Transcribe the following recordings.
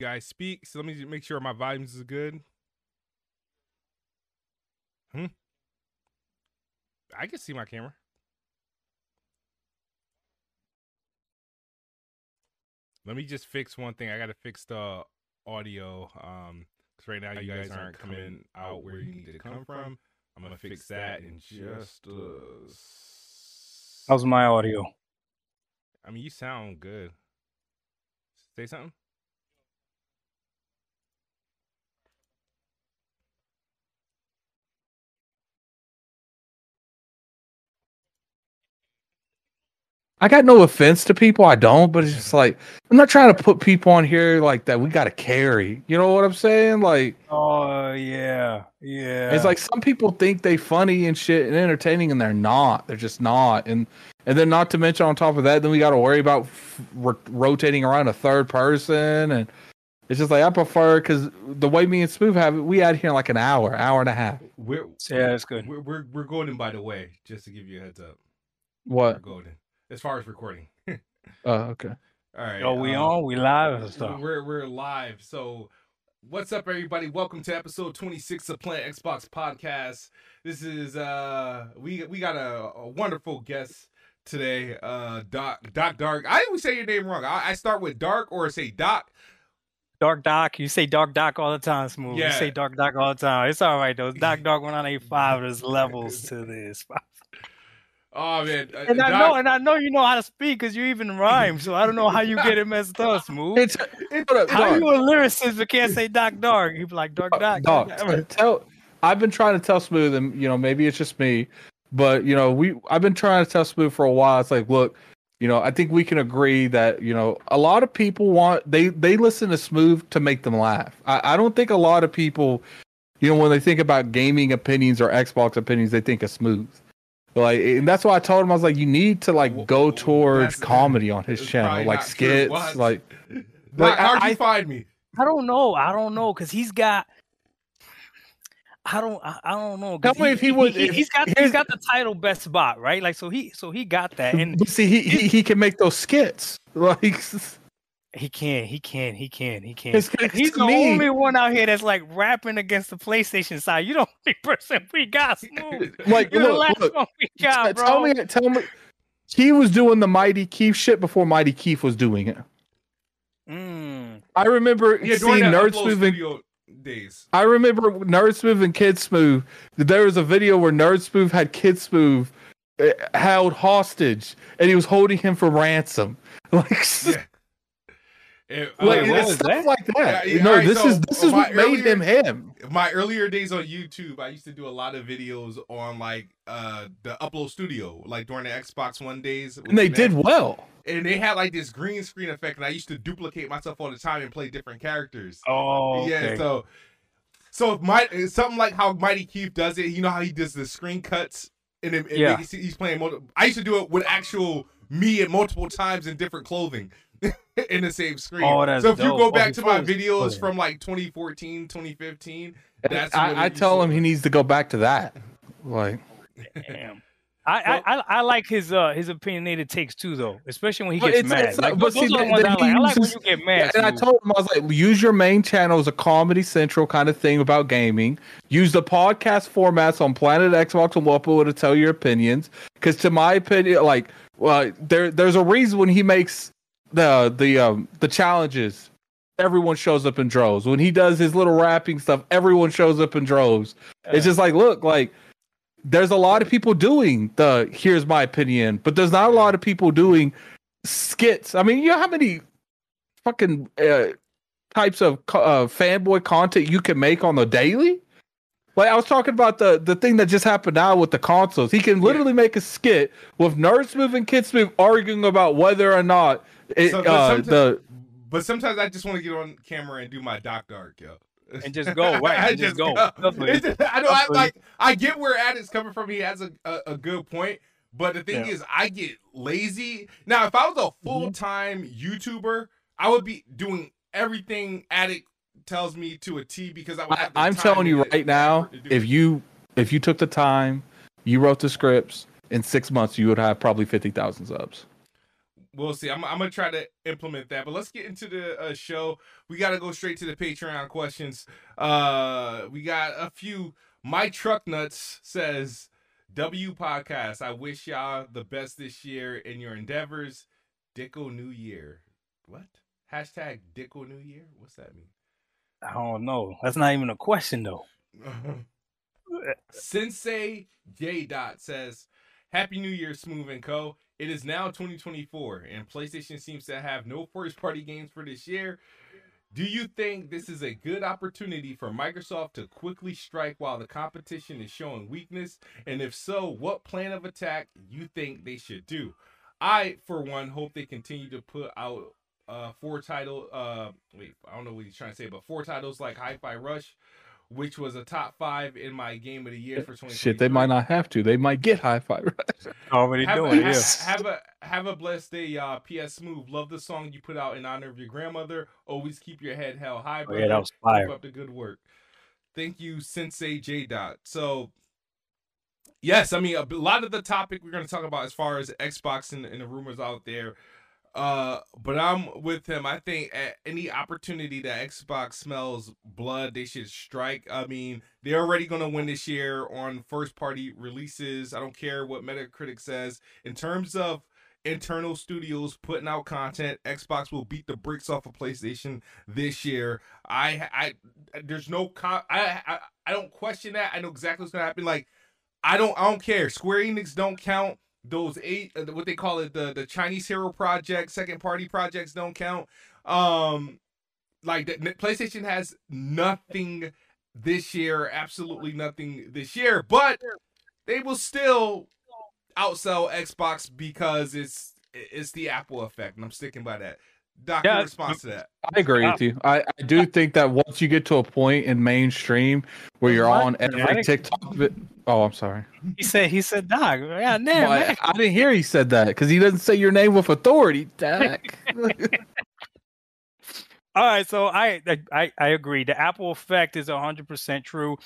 guys speak. So let me make sure my volumes is good. Hmm. I can see my camera. Let me just fix one thing. I got to fix the audio. Um, because right now you guys aren't coming out where you need to come from. I'm gonna fix that in just. Uh, How's my audio? I mean, you sound good. Say something. I got no offense to people. I don't, but it's just like I'm not trying to put people on here like that. We got to carry. You know what I'm saying? Like, oh yeah, yeah. It's like some people think they funny and shit and entertaining, and they're not. They're just not. And and then not to mention on top of that, then we got to worry about f- ro- rotating around a third person, and it's just like I prefer because the way me and Smooth have it, we out here in like an hour, hour and a half. We're yeah, that's good. We're we're, we're golden, by the way, just to give you a heads up. What? We're golden as far as recording. Oh, okay. All right. Oh, we um, on? We live and stuff. We're we're live. So, what's up, everybody? Welcome to episode 26 of Planet Xbox Podcast. This is uh we we got a, a wonderful guest today. Uh, Doc Doc Dark. I always say your name wrong. I, I start with Dark or say Doc. Dark Doc, you say Dark Doc all the time, Smooth. Yeah. You say Dark Doc all the time. It's all right though. Doc Doc 1985. There's levels to this. Oh man, uh, And I Doc- know, and I know you know how to speak because you even rhyme. So I don't know how you get it messed up, Smooth. It's hold up, How Dark. you a lyricist but can't say Doc Dark? You be like Dark Doc. Dog, Doc. tell. I've been trying to tell Smooth, and you know, maybe it's just me, but you know, we. I've been trying to tell Smooth for a while. It's like, look, you know, I think we can agree that you know, a lot of people want they they listen to Smooth to make them laugh. I, I don't think a lot of people, you know, when they think about gaming opinions or Xbox opinions, they think of Smooth. Like, and that's why I told him I was like, you need to like go towards that's- comedy on his channel, like not true. skits, like. Like, how'd I- you I- find me? I don't know. I don't know because he's got. I don't. I, I don't know. Tell me if he was- if- He's got. here's- He's got the title best bot, right? Like so. He. So he got that, and But see, he, he he can make those skits. Like, he can. He can. He can. He can. It's- it's He's the me- only one out here that's like rapping against the PlayStation side. You the only person we got. Smooth. like You're the look, last look. one we got, t- bro. tell me, tell me. He was doing the Mighty Keith shit before Mighty Keith was doing it. Mm. I remember Yeah, seeing during that Nerd Upload Smooth and days. I remember Nerd Smooth and Kid Smooth. There was a video where Nerd Smooth had Kid Smooth uh, held hostage, and he was holding him for ransom. Like, Yeah. It- like it's stuff that? like that. Yeah, no, alright, this so is this is what made earlier- him him. my earlier days on YouTube, I used to do a lot of videos on like uh the Upload Studio, like during the Xbox One days. And they did well. and they had like this green screen effect, and I used to duplicate myself all the time and play different characters. Oh. Okay. Yeah, so so if my something like how Mighty Keith does it, you know how he does the screen cuts and Yeah. he's playing. Multiple, I used to do it with actual me at multiple times in different clothing. in the same screen. Oh, that's so if you go Oh, back he to my videos posed. from like 2014, 2015, that's what I, I tell him he needs to go back to that. Like, Damn. I, I, I I like his uh his opinionated takes too though, especially when he gets it's- mad. it's like, not- those, but see, the the- I like. I he like when you get mad. and I told him I was like, use your main channel as a comedy central kind of thing about gaming. Use the podcast formats on Planet Xbox and Whopper to tell your opinions. Because to my opinion, like, well, there there's a reason when he makes the the um the challenges. Everyone shows up in droves. When he does his little rapping stuff, everyone shows up in droves. It's just like, look, like there's a lot of people doing the here's my opinion, but there's not a lot of people doing skits. I mean, you know how many fucking uh, types of uh, fanboy content you can make on the daily? Like I was talking about the the thing that just happened now with the consoles. He can literally make a skit with Nerd Smooth and Kid Smooth arguing about whether or not it, So, but uh, sometimes- the But sometimes I just want to get on camera and do my Doc Dark, yo. and just go right. I and just go. Definitely. It's just- I know. I like. I get where Adam's coming from. He has a, a, a good point. But the thing Yeah. is, I get lazy. Now, if I was a full time YouTuber, I would be doing everything Addict tells me to a T because I would. I, Have the I'm time telling you right now, effort to do if it. you if you took the time, you wrote the scripts in six months, you would have probably fifty thousand subs. We'll see. I'm, I'm gonna try to implement that. But let's get into the uh, show. We got to go straight to the Patreon questions. Uh, we got a few. My truck nuts says, "W podcast. I wish y'all the best this year in your endeavors. Dicko New Year. What? Hashtag Dicko New Year. What's that mean? I don't know. That's not even a question though. Sensei J Dot says, "Happy New Year, Smooth and Co. It is now 2024, and PlayStation seems to have no first party games for this year. Do you think this is a good opportunity for Microsoft to quickly strike while the competition is showing weakness? And if so, what plan of attack you think they should do? I, for one, hope they continue to put out uh four title uh wait, I don't know what he's trying to say, but four titles like Hi-Fi Rush, which was a top five in my game of the year for 20. Shit, they might not have to. They might get high five. Already have, doing a, it. Yeah. have a have a blessed day, y'all. P.S. Smooth, love the song you put out in honor of your grandmother. Always keep your head held high, Oh, brother. yeah, that was Keep up the good work. Thank you, Sensei J Dot. So, yes, I mean a lot of the topic we're going to talk about as far as Xbox and, and the rumors out there. Uh, but I'm with him. I think at any opportunity that Xbox smells blood, they should strike. I mean, they're already going to win this year on first party releases. I don't care what Metacritic says. In terms of internal studios putting out content, Xbox will beat the bricks off of PlayStation this year. I, I, there's no, con- I, I, I don't question that. I know exactly what's gonna happen. Like, I don't, I don't care. Square Enix don't count. Those eight, uh, what they call it, the the Chinese Hero Project, second party projects don't count. Um, like the, PlayStation has nothing this year, absolutely nothing this year, but they will still outsell Xbox because it's it's the Apple effect, and I'm sticking by that. Doc, Yeah, response to that? I agree with you. I, I do think that once you get to a point in mainstream where you're What? on every Manic? TikTok, vi- oh, I'm sorry. He said, he said, Doc, yeah, damn, Well, I, man. I didn't hear he said that because he doesn't say your name with authority. Dak. All right, so I, I I agree. The Apple effect is hundred percent true.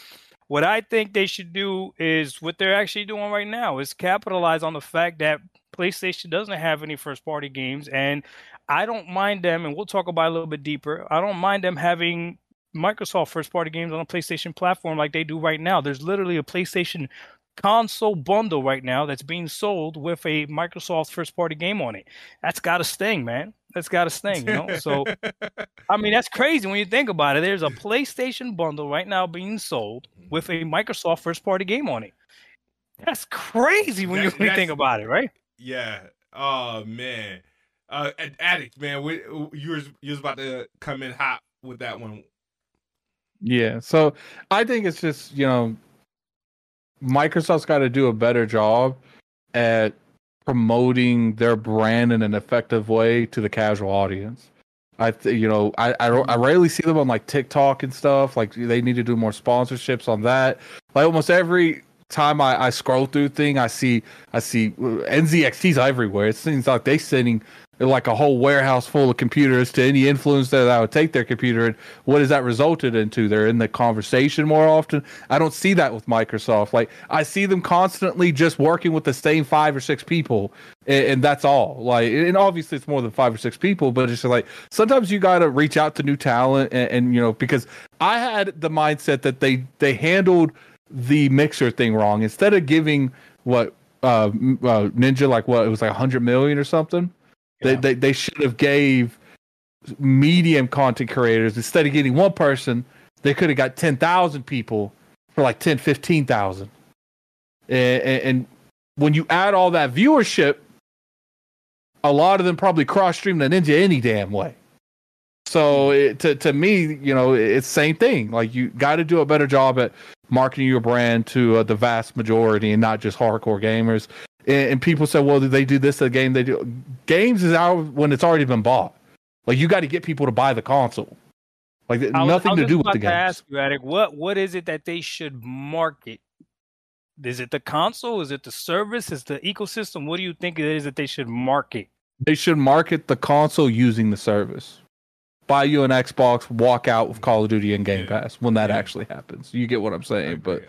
What I think they should do is what they're actually doing right now is capitalize on the fact that PlayStation doesn't have any first party games, and I don't mind them. And we'll talk about it a little bit deeper. I don't mind them having Microsoft first party games on a PlayStation platform like they do right now. There's literally a PlayStation console bundle right now that's being sold with a Microsoft first party game on it. That's got a sting, man. That's got a sting, you know. So I mean, that's crazy when you think about it. There's a PlayStation bundle right now being sold with a Microsoft first party game on it. That's crazy when you really think about it, right? Yeah. Oh man. Uh, Ad- addict man, we, you was you was about to come in hot with that one. yeah. So I think it's just, you know, Microsoft's got to do a better job at promoting their brand in an effective way to the casual audience. I, th- you know, I, I, I rarely see them on like TikTok and stuff. Like they need to do more sponsorships on that. Like almost every time I, I scroll through thing, I see I see uh, NZXT's everywhere. It seems like they're sending like a whole warehouse full of computers to any influencer that I would take their computer. And what has that resulted into? They're in the conversation more often. I don't see that with Microsoft. Like I see them constantly just working with the same five or six people, and, and that's all. Like, and obviously it's more than five or six people, but it's just like sometimes you got to reach out to new talent, and, and you know because I had the mindset that they they handled the mixer thing wrong. Instead of giving what uh, uh Ninja like what it was like 100 million or something. They, they they should have gave medium content creators instead of getting one person, they could have got 10,000 people for like 10 15,000. And, and, and when you add all that viewership, a lot of them probably cross stream the Ninja any damn way. So it, to to me, you know, it's same thing. Like you got to do a better job at marketing your brand to uh, the vast majority and not just hardcore gamers. And, and people say, well, they do this a game. They do games is out when it's already been bought. Like you got to get people to buy the console. Like was- nothing to do with the to games. ask you, Attic, what what is it that they should market? Is it the console? Is it the service? Is the ecosystem? What do you think it is that they should market? They should market the console using the service. Buy you an Xbox, walk out with Call of Duty and Game Yeah. Pass when that Yeah. actually happens. You get what I'm saying? But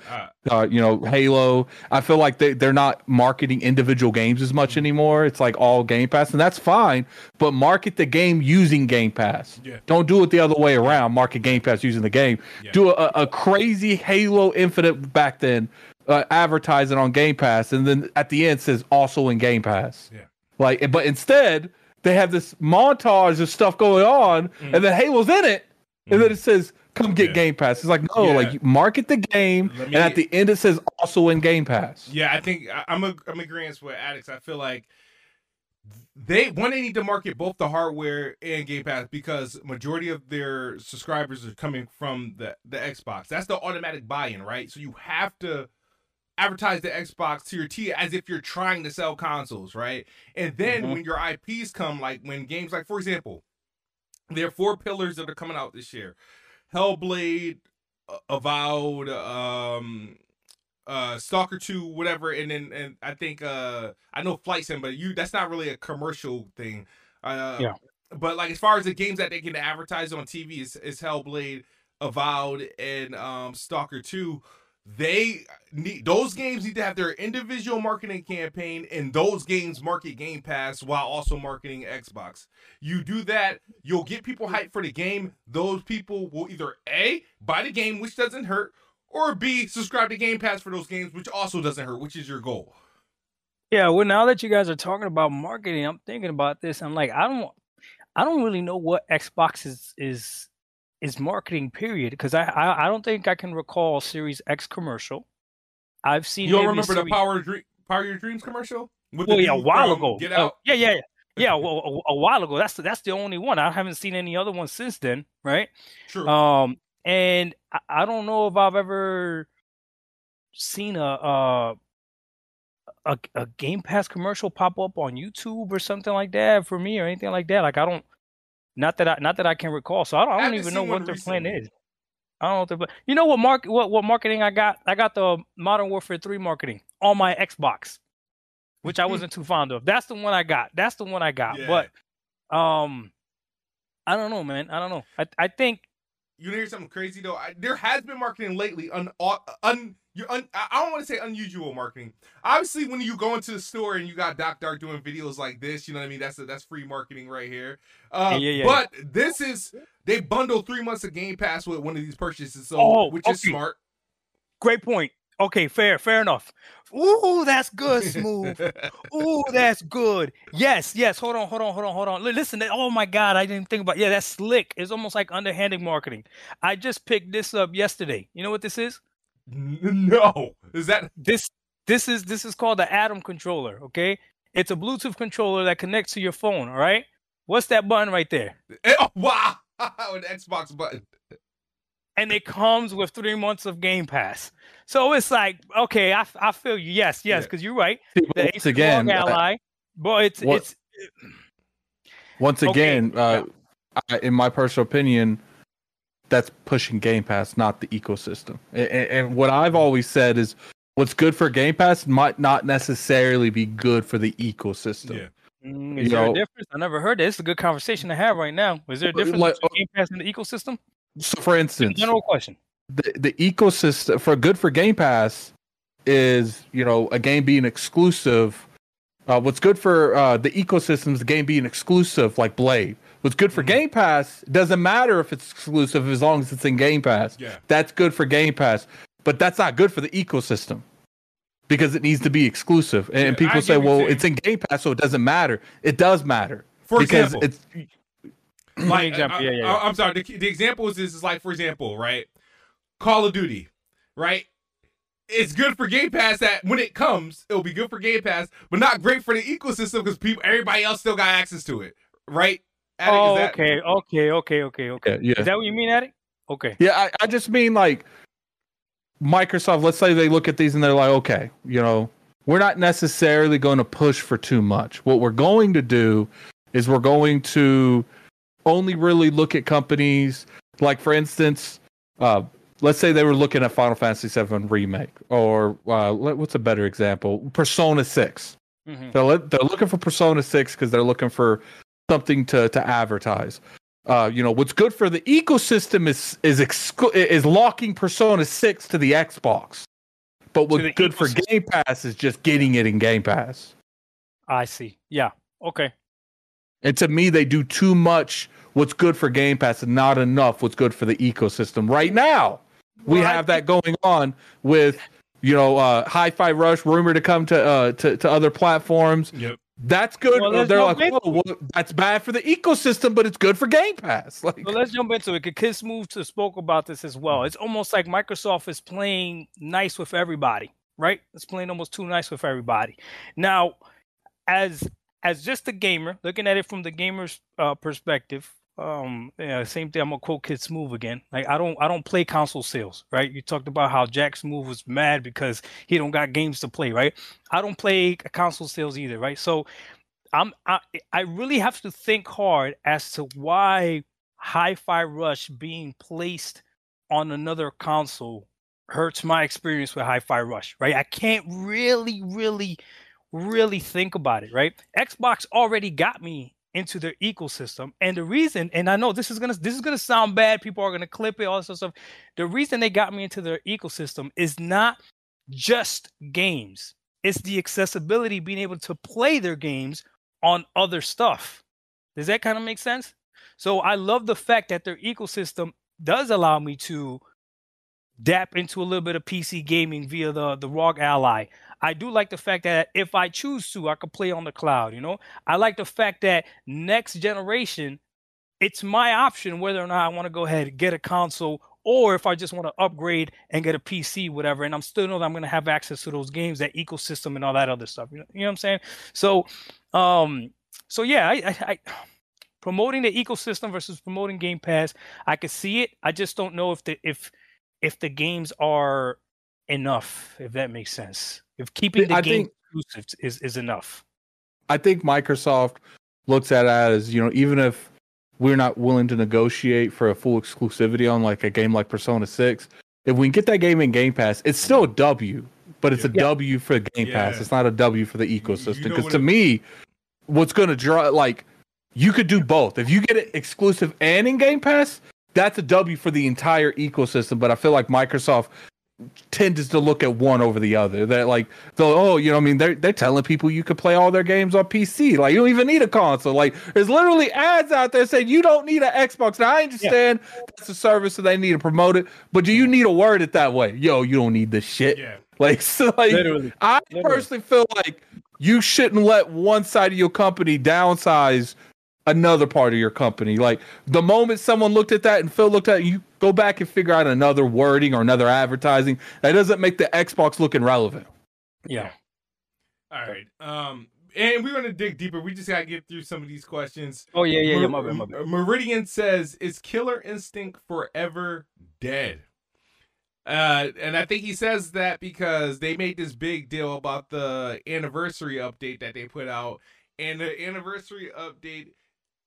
Uh, you know, Halo. I feel like they they're not marketing individual games as much anymore. It's like all Game Pass, and that's fine. But market the game using Game Pass. Yeah. Don't do it the other way around. Market Game Pass using the game. Do a, a crazy Halo Infinite back then. Uh, advertise it on Game Pass, and then at the end says also in Game Pass. Yeah. Like, but instead they have this montage of stuff going on, Mhm. and then Halo's in it, and then it says "Come get Yeah. Game Pass." It's like no, Yeah. like market the game, Let and at the end it says also in Game Pass. Yeah, I think I'm a, I'm agreeing with addicts. I feel like they one they need to market both the hardware and Game Pass because majority of their subscribers are coming from the the Xbox. That's the automatic buy-in, right? So you have to advertise the Xbox to your T as if you're trying to sell consoles, right? And then Mhm. when your IPs come, like when games like for example, there are four pillars that are coming out this year: Hellblade, Avowed, um, uh Stalker 2 whatever and then and I think uh I know Flight Sim but you that's not really a commercial thing. Uh Yeah. but like as far as the games that they can advertise on TV is, is Hellblade, Avowed and um Stalker 2 they need those games need to have their individual marketing campaign and those games market Game Pass while also marketing Xbox. You do that, you'll get people hyped for the game. Those people will either A buy the game, which doesn't hurt, or B, subscribe to Game Pass for those games, which also doesn't hurt, which is your goal. Yeah, well, now that you guys are talking about marketing, I'm thinking about this. I'm like, I don't, I don't really know what Xbox is is is marketing. Period, because I, I I don't think I can recall Series X commercial. I've seen. You don't remember the Power Dream, Power Your Dreams commercial? With Well, the yeah, a while ago. Get Oh, out. yeah, yeah, yeah. Yeah, well, a, a while ago. That's the, that's the only one. I haven't seen any other ones since then, right? True. Um, and I, I don't know if I've ever seen a, a a a Game Pass commercial pop up on YouTube or something like that for me or anything like that. Like I don't, not that I not that I can recall. So I don't, I don't even know what their plan is. I don't know what their plan. You know what mark what what marketing I got? I got the Modern Warfare Three marketing on my Xbox, which I wasn't too fond of. That's the one I got. That's the one I got. Yeah. But um, I don't know, man. I don't know. I I think you hear something crazy though? I, there has been marketing lately, un, un, you un, I don't want to say unusual marketing. Obviously, when you go into the store and you got Doc Dark doing videos like this, you know what I mean? That's that's free marketing right here. Uh, Yeah, yeah, yeah. But this is they bundle three months of Game Pass with one of these purchases, so Oh, which is smart. Great point. Okay, fair, fair enough. Ooh, that's good, smooth. Ooh, that's good. Yes, yes. Hold on, hold on, hold on, hold on. Listen, oh my God, I didn't think about. Yeah, that's slick. It's almost like underhanded marketing. I just picked this up yesterday. You know what this is? no, is that This, this is this is called the Atom controller. Okay, it's a Bluetooth controller that connects to your phone. All right. What's that button right there? eh, oh, wow? An Xbox button. and it comes with three months of Game Pass. So it's like, okay, I, I feel you. Yes, yes, Yeah. because you're right. See, The once Ace again, uh, ally, but it's what- it's once Okay, again, uh, I, in my personal opinion, that's pushing Game Pass, not the ecosystem. And, and what I've always said is, what's good for Game Pass might not necessarily be good for the ecosystem. Yeah. Mm, You is there know- a difference? I never heard that. It's a good conversation to have right now. Is there a difference like, between Game Pass and the ecosystem? So, for instance, General question. the the ecosystem for good for Game Pass is you know a game being exclusive. Uh, what's good for uh, the ecosystem is the game being exclusive, like Blade. What's good for Mhm. Game Pass doesn't matter if it's exclusive as long as it's in Game Pass. Yeah. That's good for Game Pass, but that's not good for the ecosystem because it needs to be exclusive. And, Yeah, people get say, "Well, it's in Game Pass, so it doesn't matter." It does matter For because example, it's like example, I, yeah, yeah, I, am sorry. The, the example is this is like, for example, right? Call of Duty, right? It's good for Game Pass that when it comes, it'll be good for Game Pass, but not great for the ecosystem because people, everybody else still got access to it, right? Attic, Oh, is that- okay, okay, okay, okay, okay. yeah, yeah. Is that what you mean, Attic? Okay. Yeah, I, I just mean like Microsoft, let's say they look at these and they're like, okay, you know, we're not necessarily going to push for too much. What we're going to do is we're going to only really look at companies like, for instance, uh, let's say they were looking at Final Fantasy VII Remake, or uh, what's a better example? Persona 6. Mhm. They're, li- they're looking for Persona 6 because they're looking for something to, to advertise. uh, you know, what's good for the ecosystem is is is locking Persona Six to the Xbox, but what's good for. Game Pass is just getting it in Game Pass. I see. Yeah. Okay. And to me, they do too much what's good for Game Pass and not enough what's good for the ecosystem. Right now, we Well, I have that going on with you know uh, Hi-Fi Rush rumored to come to uh, to to other platforms. Yep. That's good. Well, They're like, well, that's bad for the ecosystem, but it's good for Game Pass. Like, So let's jump into it. Kid Smooth to spoke about this as well. It's almost like Microsoft is playing nice with everybody, right? It's playing almost too nice with everybody. Now, as as just a gamer, looking at it from the gamer's uh, perspective, um, yeah, same thing. I'm gonna quote Kid Smooth again. Like I don't I don't play console sales, right? You talked about how jack's move was mad because he don't got games to play, right? I don't play console sales either, right? So I'm I, I really have to think hard as to why Hi-Fi Rush being placed on another console hurts my experience with Hi-Fi Rush, right? I can't really, really, really think about it, right? Xbox already got me into their ecosystem, and the reason, and I know this is gonna this is gonna sound bad, people are gonna clip it, all this other stuff. The reason they got me into their ecosystem is not just games; it's the accessibility, being able to play their games on other stuff. Does that kind of make sense? So I love the fact that their ecosystem does allow me to dap into a little bit of PC gaming via the the ROG Ally. I do like the fact that if I choose to, I could play on the cloud. You know, I like the fact that next generation, it's my option whether or not I want to go ahead and get a console or if I just want to upgrade and get a PC, whatever. And I'm still know that I'm going to have access to those games, that ecosystem, and all that other stuff. You know, you know what I'm saying? So, um, so yeah, I, I, I promoting the ecosystem versus promoting Game Pass, I could see it. I just don't know if the if if the games are enough, if that makes sense. If keeping the I game think- exclusive is is enough. I think Microsoft looks at it as you know, even if we're not willing to negotiate for a full exclusivity on like a game like Persona Six, if we can get that game in Game Pass, it's still a W, but it's a Yeah. W for Game Pass. Yeah. It's not a W for the ecosystem. know Because what to it- me, what's going to draw like you could do both. If you get it exclusive and in Game Pass, that's a W for the entire ecosystem. But I feel like Microsoft tends to look at one over the other. They're like, they'll, oh, you know, I mean, they're they're telling people you could play all their games on PC. Like, you don't even need a console. Like, there's literally ads out there saying you don't need an Xbox. Now, I understand that's a service, so they need to promote it. But do you need to word it that way? Yo, you don't need this shit. Yeah. Like, so like, Literally. I Literally. personally feel like you shouldn't let one side of your company downsize another part of your company. Like the moment someone looked at that and Phil looked at it, you go back and figure out another wording or another advertising. That doesn't make the Xbox looking relevant. Yeah. All right. Um, and we're gonna dig deeper. We just gotta get through some of these questions. Oh yeah, yeah, yeah. My bad, my bad. Meridian says, "Is Killer Instinct forever dead?" Uh, and I think he says that because they made this big deal about the anniversary update that they put out, and the anniversary update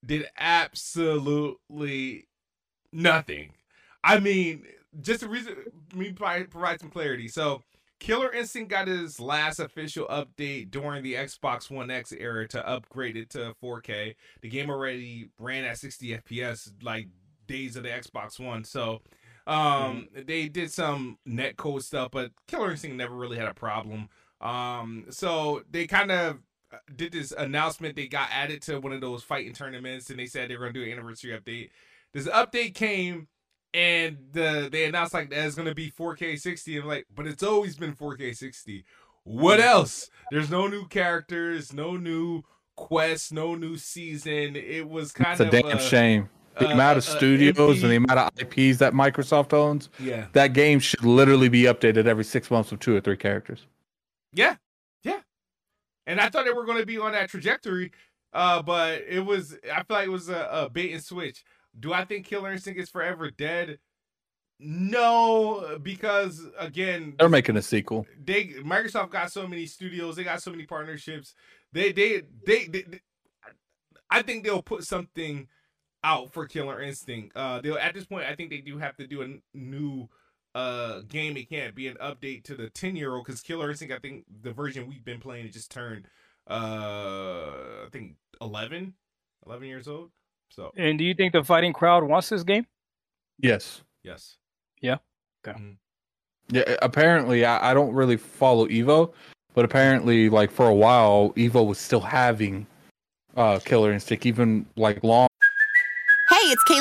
did absolutely nothing. I mean, just a reason me provide, some clarity. So, Killer Instinct got his last official update during the Xbox One X era to upgrade it to 4K. The game already ran at 60 FPS like days of the Xbox One. So, um, they did some netcode stuff, but Killer Instinct never really had a problem. Um, so they kind of did this announcement. They got added to one of those fighting tournaments, and they said they were going to do an anniversary update. This update came, and the they announced like that it's going to be 4K 60. I'm like, but it's always been 4K 60. What else? There's no new characters, no new quests, no new season. It was kind It's a damn uh, shame. The uh, amount of uh, studios empty- and the amount of IPs that Microsoft owns, Yeah. that game should literally be updated every six months with two or three characters. Yeah. And I thought they were going to be on that trajectory, uh, but it was. I feel like it was a, a bait and switch. Do I think Killer Instinct is forever dead? No, because again, They're making a sequel. they Microsoft got so many studios, they got so many partnerships. They they they, they, they- I think they'll put something out for Killer Instinct. Uh, they'll at this point, I think they do have to do a new uh game. It can't be an update to the ten year old because Killer Instinct, I think the version we've been playing, it just turned uh I think 11, 11 years old. So And do you think the fighting crowd wants this game? Yes. yes, Yeah. Yeah. Apparently, I, I don't really follow Evo, but apparently, like for a while, Evo was still having uh Killer Instinct, even like long.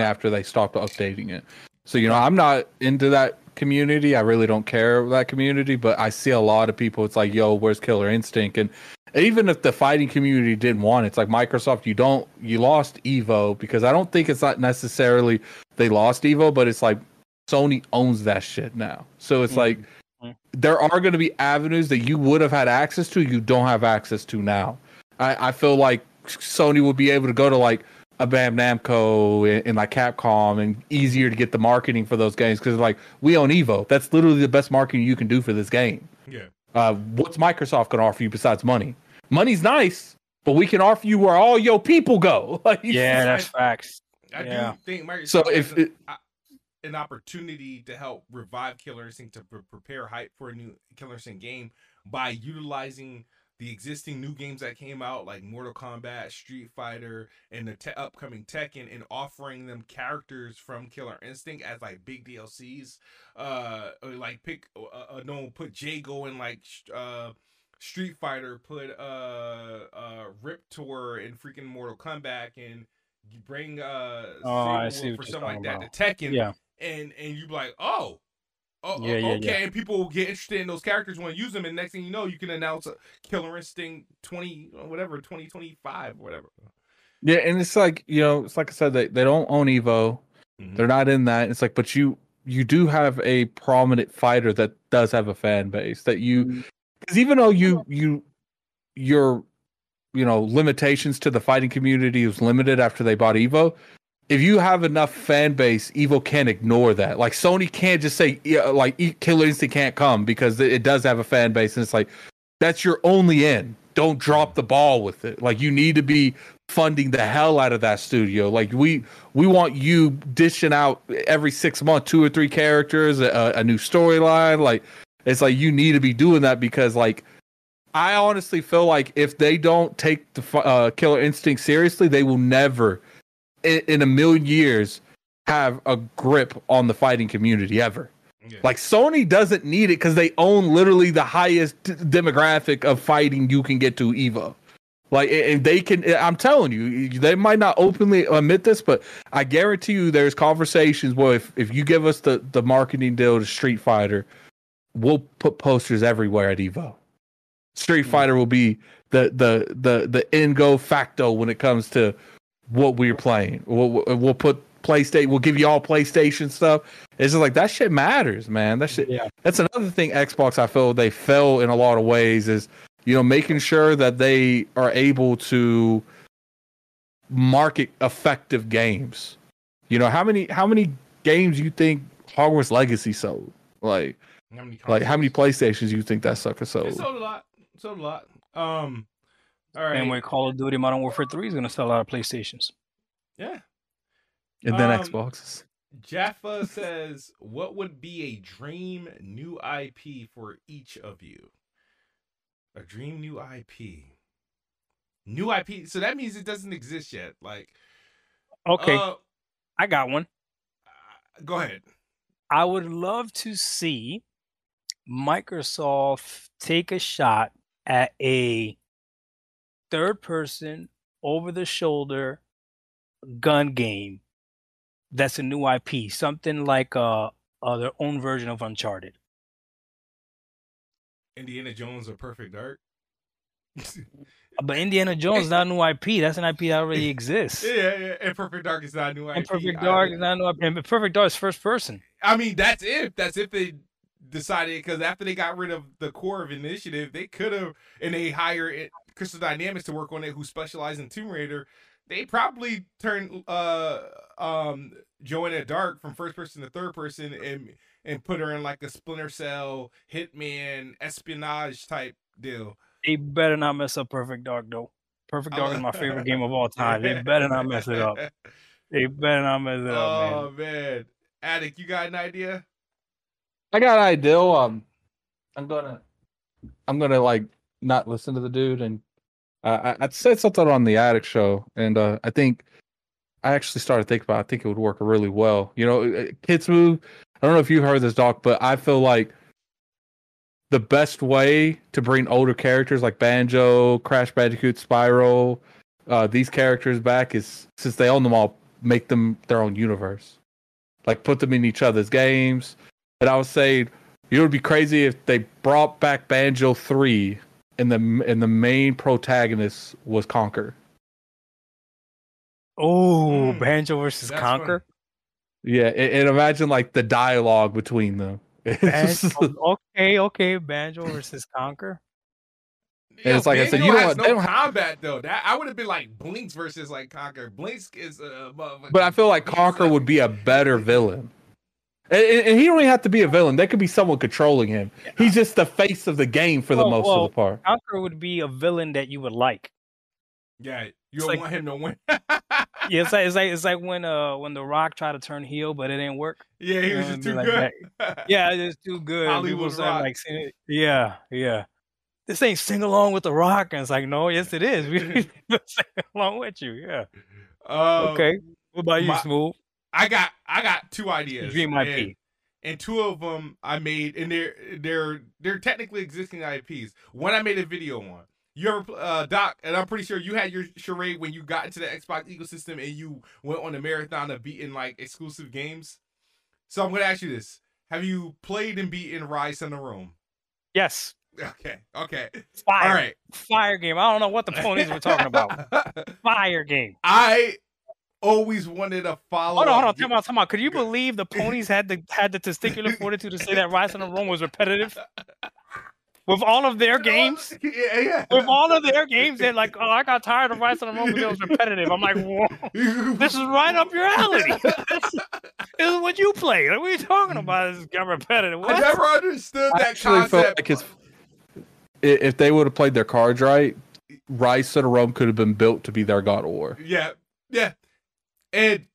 After they stopped updating it. So you know, I'm not into that community. I really don't care that community, but I see a lot of people. It's like, yo, where's Killer Instinct? And even if the fighting community didn't want it, it's like Microsoft. You don't, you lost Evo because I don't think it's not necessarily they lost Evo, but it's like Sony owns that shit now. So it's like Mhm. there are going to be avenues that you would have had access to, you don't have access to now. I, I feel like Sony would be able to go to like a Bandai Namco and, and like Capcom and easier to get the marketing for those games because like we own Evo. That's literally the best marketing you can do for this game. yeah, Uh, what's Microsoft going to offer you besides money? Money's nice, but we can offer you where all your people go. Like, Yeah, that's facts. I Yeah. do think Microsoft So if a- it- a- an opportunity to help revive Killer Instinct to pre- prepare hype for a new Killer Instinct game by utilizing the existing new games that came out like Mortal Kombat, Street Fighter, and the te- upcoming Tekken, and offering them characters from Killer Instinct as like big DLCs. Uh, or, like pick uh, uh no put Jago in like uh. Street Fighter put uh uh Riptor in freaking Mortal Kombat and you bring uh Oh, I see Wolf what or you're something like talking that to Tekken Yeah. and and you be like, oh, oh, Yeah, yeah, okay, yeah. and people will get interested in those characters want to use them, and next thing you know, you can announce a Killer Instinct twenty whatever twenty twenty five whatever. yeah, and it's like you know, it's like I said, they they don't own Evo. Mhm. They're not in that. It's like, but you you do have a prominent fighter that does have a fan base that you because even though you you your you know limitations to the fighting community was limited after they bought Evo. If you have enough fan base, Evo can't ignore that. Like Sony can't just say like Killer Instinct can't come because it it does have a fan base, and it's like that's your only end. Don't drop the ball with it. Like you need to be funding the hell out of that studio. Like we we want you dishing out every six months two or three characters, a, a new storyline. Like it's like you need to be doing that because like I honestly feel like if they don't take the uh, Killer Instinct seriously, they will never in, a million years have a grip on the fighting community ever. Yeah. Like Sony doesn't need it because they own literally the highest d- demographic of fighting you can get to Evo. Like, and they can. I'm telling you, they might not openly admit this, but I guarantee you, there's conversations where if if you give us the the marketing deal to Street Fighter, we'll put posters everywhere at Evo. Street hmm. Fighter will be the the the the in go facto when it comes to what we're playing. We'll, we'll put PlayStation. We'll give you all PlayStation stuff. It's just like that shit matters, man. That shit. Yeah. That's another thing. Xbox, I feel they fell in a lot of ways. Is you know making sure that they are able to market effective games. You know how many how many games you think Hogwarts Legacy sold? Like How many like how many? PlayStations you think that sucker It sold? sold a lot. It sold a lot. Um, all right. And when Call of Duty Modern Warfare 3 is going to sell a lot of PlayStations. yeah. And then Um, Xboxes. Jaffa says, "What would be a dream new IP for each of you? A dream new IP. New IP. So that means it doesn't exist yet. Like, Okay, uh, I got one. go ahead. I would love to see Microsoft take a shot at a third person over the shoulder gun game that's a new IP, something like uh, uh their own version of Uncharted. Indiana Jones or Perfect Dark. But Indiana Jones is not a new IP. That's an IP that already exists. yeah, yeah. And Perfect Dark is not a new IP. And Perfect Dark is not a new IP. And Perfect Dark is first person. I mean, that's if that's if they decided because after they got rid of the core of initiative, they could have and they hire it Crystal Dynamics to work on it, who specialize in Tomb Raider, they probably turn uh um Joanna Dark from first person to third person and and put her in like a Splinter Cell hitman espionage type deal. They better not mess up Perfect Dark though. Perfect Dark is my favorite game of all time. They better not mess it up. They better not mess it up, Oh man. man, Attic, you got an idea? I got an idea. Um, I'm gonna, I'm gonna like not listen to the dude, and uh, I, I said something on the Attic show, and uh, I think I actually started thinking about. It. I think it would work really well. You know, kids move. I don't know if you heard this, Doc, but I feel like the best way to bring older characters like Banjo, Crash Bandicoot, Spyro, uh, these characters back is since they own them all, make them their own universe. Like put them in each other's games. And I was saying, know, it'd be crazy if they brought back Banjo three, and the and the main protagonist was Conker. Oh, Mm, Banjo versus that's Conker. Yeah, and, and imagine like the dialogue between them. Banjo, okay, okay, Banjo versus Conker. And it's like I said, Banjo you know has what, No they don't have- combat though. That I would have been like Blinks versus like Conker. Blinks is a motherfucker. but I feel like Conker would be a better villain. And, and- and he don't even have to be a villain. There could be someone controlling him. He's just the face of the game for the most well, of the part. Conker would be a villain that you would like. Yeah, you don't like- want him to win. Yeah, it's like it's like it's like when uh when The Rock tried to turn heel, but it didn't work. yeah, he was know, just too be good. like Yeah, it's too good. Hollywood People said Rock. like, yeah, yeah. This ain't sing along with The Rock, and it's like, no, yes, it is. We sing along with you. Yeah. Um, Okay. What about you, my- Smooth? I got I got two ideas. Dream and, IP. and two of them I made, and they're they're they're technically existing IPs. One I made a video on. You ever, uh, Doc? And I'm pretty sure you had your charade when you got into the Xbox ecosystem and you went on a marathon of beating like exclusive games. So I'm gonna ask you this: Have you played and beaten Ryse: Son of Rome? Yes. Okay, okay, Fire. all right. Fire game. I don't know what the ponies were talking about. Fire game. I always wanted a follow. Hold on, hold on. Time out, time out. Could you believe the ponies had the had the testicular fortitude to say that Ryse: Son of Rome was repetitive? With all of their games? Yeah, yeah. With all of their games, they're like, oh, I got tired of Ryse: Son of Rome because it was repetitive. I'm like, whoa, this is right up your alley. this is what you play. What are you talking about? This got repetitive. I never understood I that actually felt concept. like if they would have played their cards right, Ryse: Son of Rome could have been built to be their God of War. Yeah, yeah. And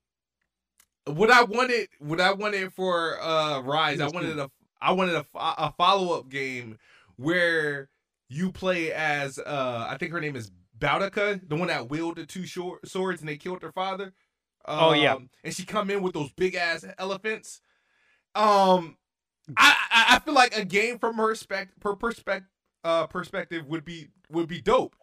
what I wanted, what I wanted for uh Ryse, I wanted a, I wanted a, a follow up game where you play as uh I think her name is Boudica, the one that wielded the two short swords and they killed her father. Oh, yeah. Um, and she come in with those big ass elephants. Um, I, I feel like a game from her spec per perspective uh perspective would be would be dope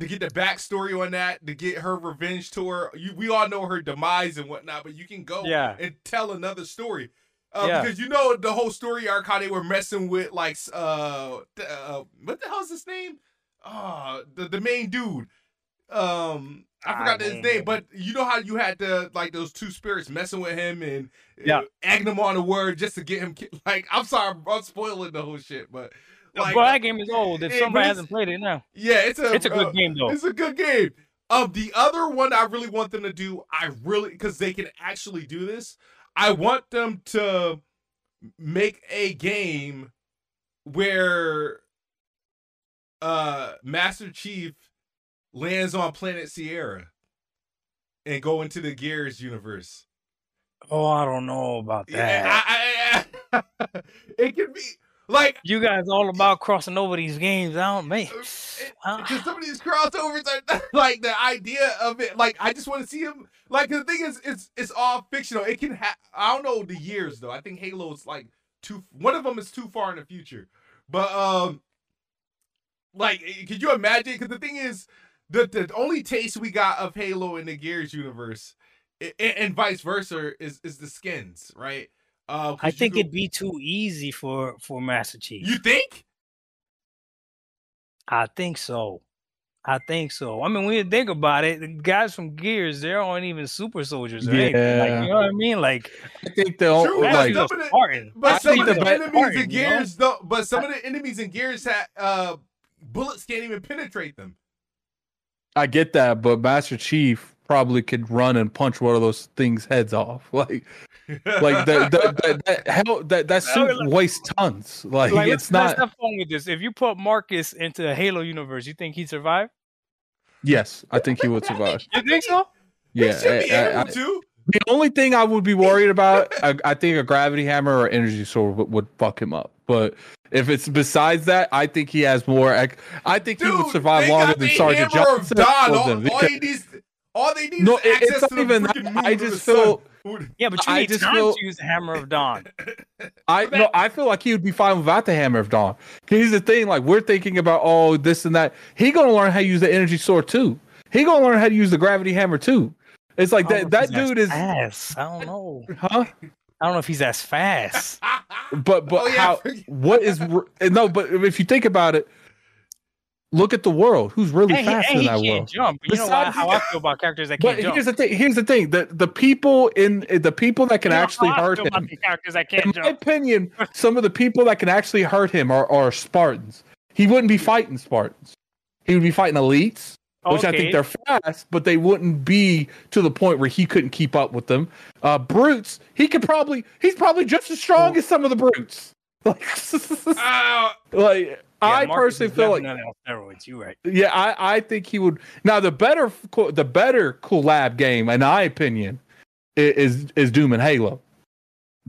to get the backstory on that, to get her revenge tour. You, we all know her demise and whatnot, but you can go Yeah. and tell another story. Uh, Yeah. Because you know the whole story arc how they were messing with like uh, uh what the hell's his name? Uh the the main dude. Um I I forgot his don't name, but you know how you had the like those two spirits messing with him and Yeah. uh, egging him on the word just to get him like I'm sorry I'm spoiling the whole shit, but like But that game is old. If somebody hasn't played it now, yeah, it's a it's a good uh, game though. it's a good game. Um, the other one I really want them to do, I really because they can actually do this. I want them to make a game where uh Master Chief lands on planet Sera and go into the Gears universe. Oh, I don't know about that. Yeah, I, I, I- it can be like You guys all about crossing over these games. I don't. Uh, because some of these crossovers are like the idea of it. Like I just want to see him. Like the thing is, it's it's all fictional. It can have. I don't know the years though. I think Halo's like too. One of them is too far in the future. But um, like, eh, could you imagine? Because the thing is, the the only taste we got of Halo in the Gears universe, i- and vice versa, is is the skins, right? Uh, 'cause I think go- it'd be too easy for for Master Chief. You think? I think so. I think so. I mean, when you think about it, the guys from Gears, they aren't even super soldiers or anything. Like, Yeah. you know what I mean? Like, I think they'll True, like Master some Chief's of the- But I some of the the enemies Spartan, in you know? Gears don't. But some of the enemies in Gears had uh, bullets can't even penetrate them. I get that, but Master Chief probably could run and punch one of those things heads off. Like, like that that that, that, hell, that, that suit like- weighs tons. Like, Like, it's let's, let's not. have fun with this. If you put Marcus into the Halo universe, you think he'd survive? Yes, I think he would survive. You think so? Yeah, he should be I- I- able I- to. the only thing I would be worried about, I, I think a gravity hammer or energy sword would, would fuck him up. But if it's besides that, I think he has more. ec- I think he would survive longer than Sergeant Johnson. Of Don. All, them. all he needs, all they need No, is it- access it's to not the even that. I just feel- sun. Yeah, but you I need just time feel- to use the Hammer of Dawn. I no, I feel like he would be fine without the hammer of dawn. Here's the thing: like we're thinking about oh this and that. He gonna learn how to use the energy sword too. He gonna learn how to use the gravity hammer too. It's like that. don't know if That dude is, fast. I don't know. huh? I don't know if he's as fast. But but Oh, yeah, how? What is r- no? But if you think about it, look at the world. Who's really he, fast hey, in he that can't world? jump. You know Besides- how I feel about characters that can't jump. here's the thing. Here's the thing. The the people in the people that can You know actually hurt him. characters that can't my jump. opinion, some of the people that can actually hurt him are, are Spartans. He wouldn't be fighting Spartans. He would be fighting elites, which I think they're fast, but they wouldn't be to the point where he couldn't keep up with them. Uh, brutes, he could probably he's probably just as strong as some of the brutes. Like, Ah, like Yeah, I Marcus personally feel like on steroids. You're right. yeah, I, I think he would. Now the better the better collab game, in my opinion, is is Doom and Halo.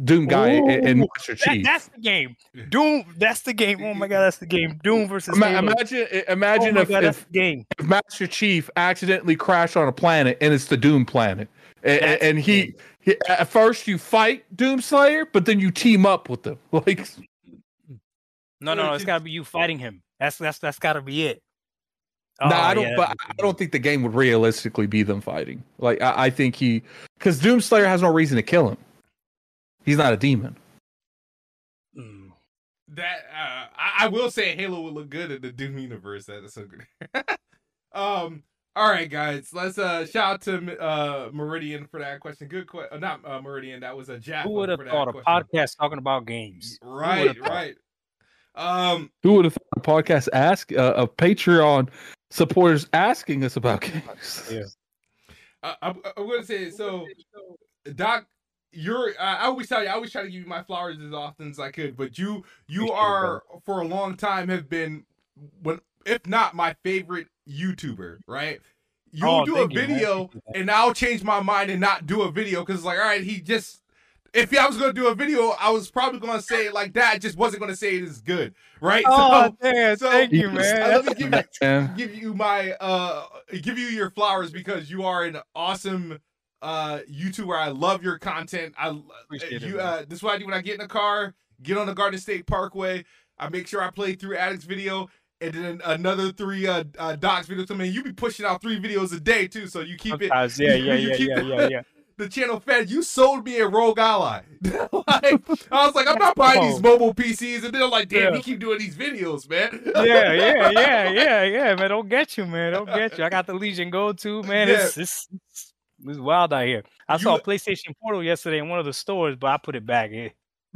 Doom guy and, and Ooh, Master That, Chief. that's the game. Doom. That's the game. Oh my god, that's the game. Doom versus Ima- Halo. imagine oh imagine my if, god, if, game. if Master Chief accidentally crashed on a planet and it's the Doom planet, and, and he, he at first you fight Doom Slayer, but then you team up with them. Like No, no, no. It's got to be you fighting him. That's that's that's got to be it. no, I Oh, don't. yeah, but I don't think the game would realistically be them fighting. Like I, I think he, because Doom Slayer has no reason to kill him. He's not a demon. Mm. that uh, I, I will say Halo would look good in the Doom universe. That's so good. um. All right, guys. Let's uh shout out to uh Meridian for that question. Good question. Uh, not uh, Meridian. That was a Jack. Who would have thought a question. podcast talking about games? Right. Right. Um. Who would have thought a podcast ask uh, a Patreon supporters asking us about games? Yeah. I, I'm, I'm gonna say so. Doc, you're. I I always tell you. I always try to give you my flowers as often as I could. But you, you are for a long time have been, when if not my favorite YouTuber. Right. You'll Oh, do a thank you, video, and I'll change my mind and not do a video because it's like, all right, he just. If I was gonna do a video, I was probably gonna say it like that. I just wasn't gonna say it is good, right? Oh, damn! so- thank you, man. Let me give you Man, give you my uh give you your flowers because you are an awesome uh YouTuber. I love your content. I Appreciate it, you man. uh this is what I do when I get in the car, get on the Garden State Parkway. I make sure I play through Addict's video and then another three uh, uh Doc's videos. I mean, you be pushing out three videos a day too, so you keep it Sometimes, yeah, yeah, you yeah, keep yeah, the- yeah, yeah. The channel fed. You sold me a ROG Ally. like, I was like, I'm not buying these mobile PCs, and they're like, damn, Yeah. you keep doing these videos, man. yeah, yeah, yeah, yeah, yeah, man. Don't get you, man. Don't get you. I got the Legion Go too, man. It's, it's it's it's wild out here. I You- saw a PlayStation Portal yesterday in one of the stores, but I put it back. Eh,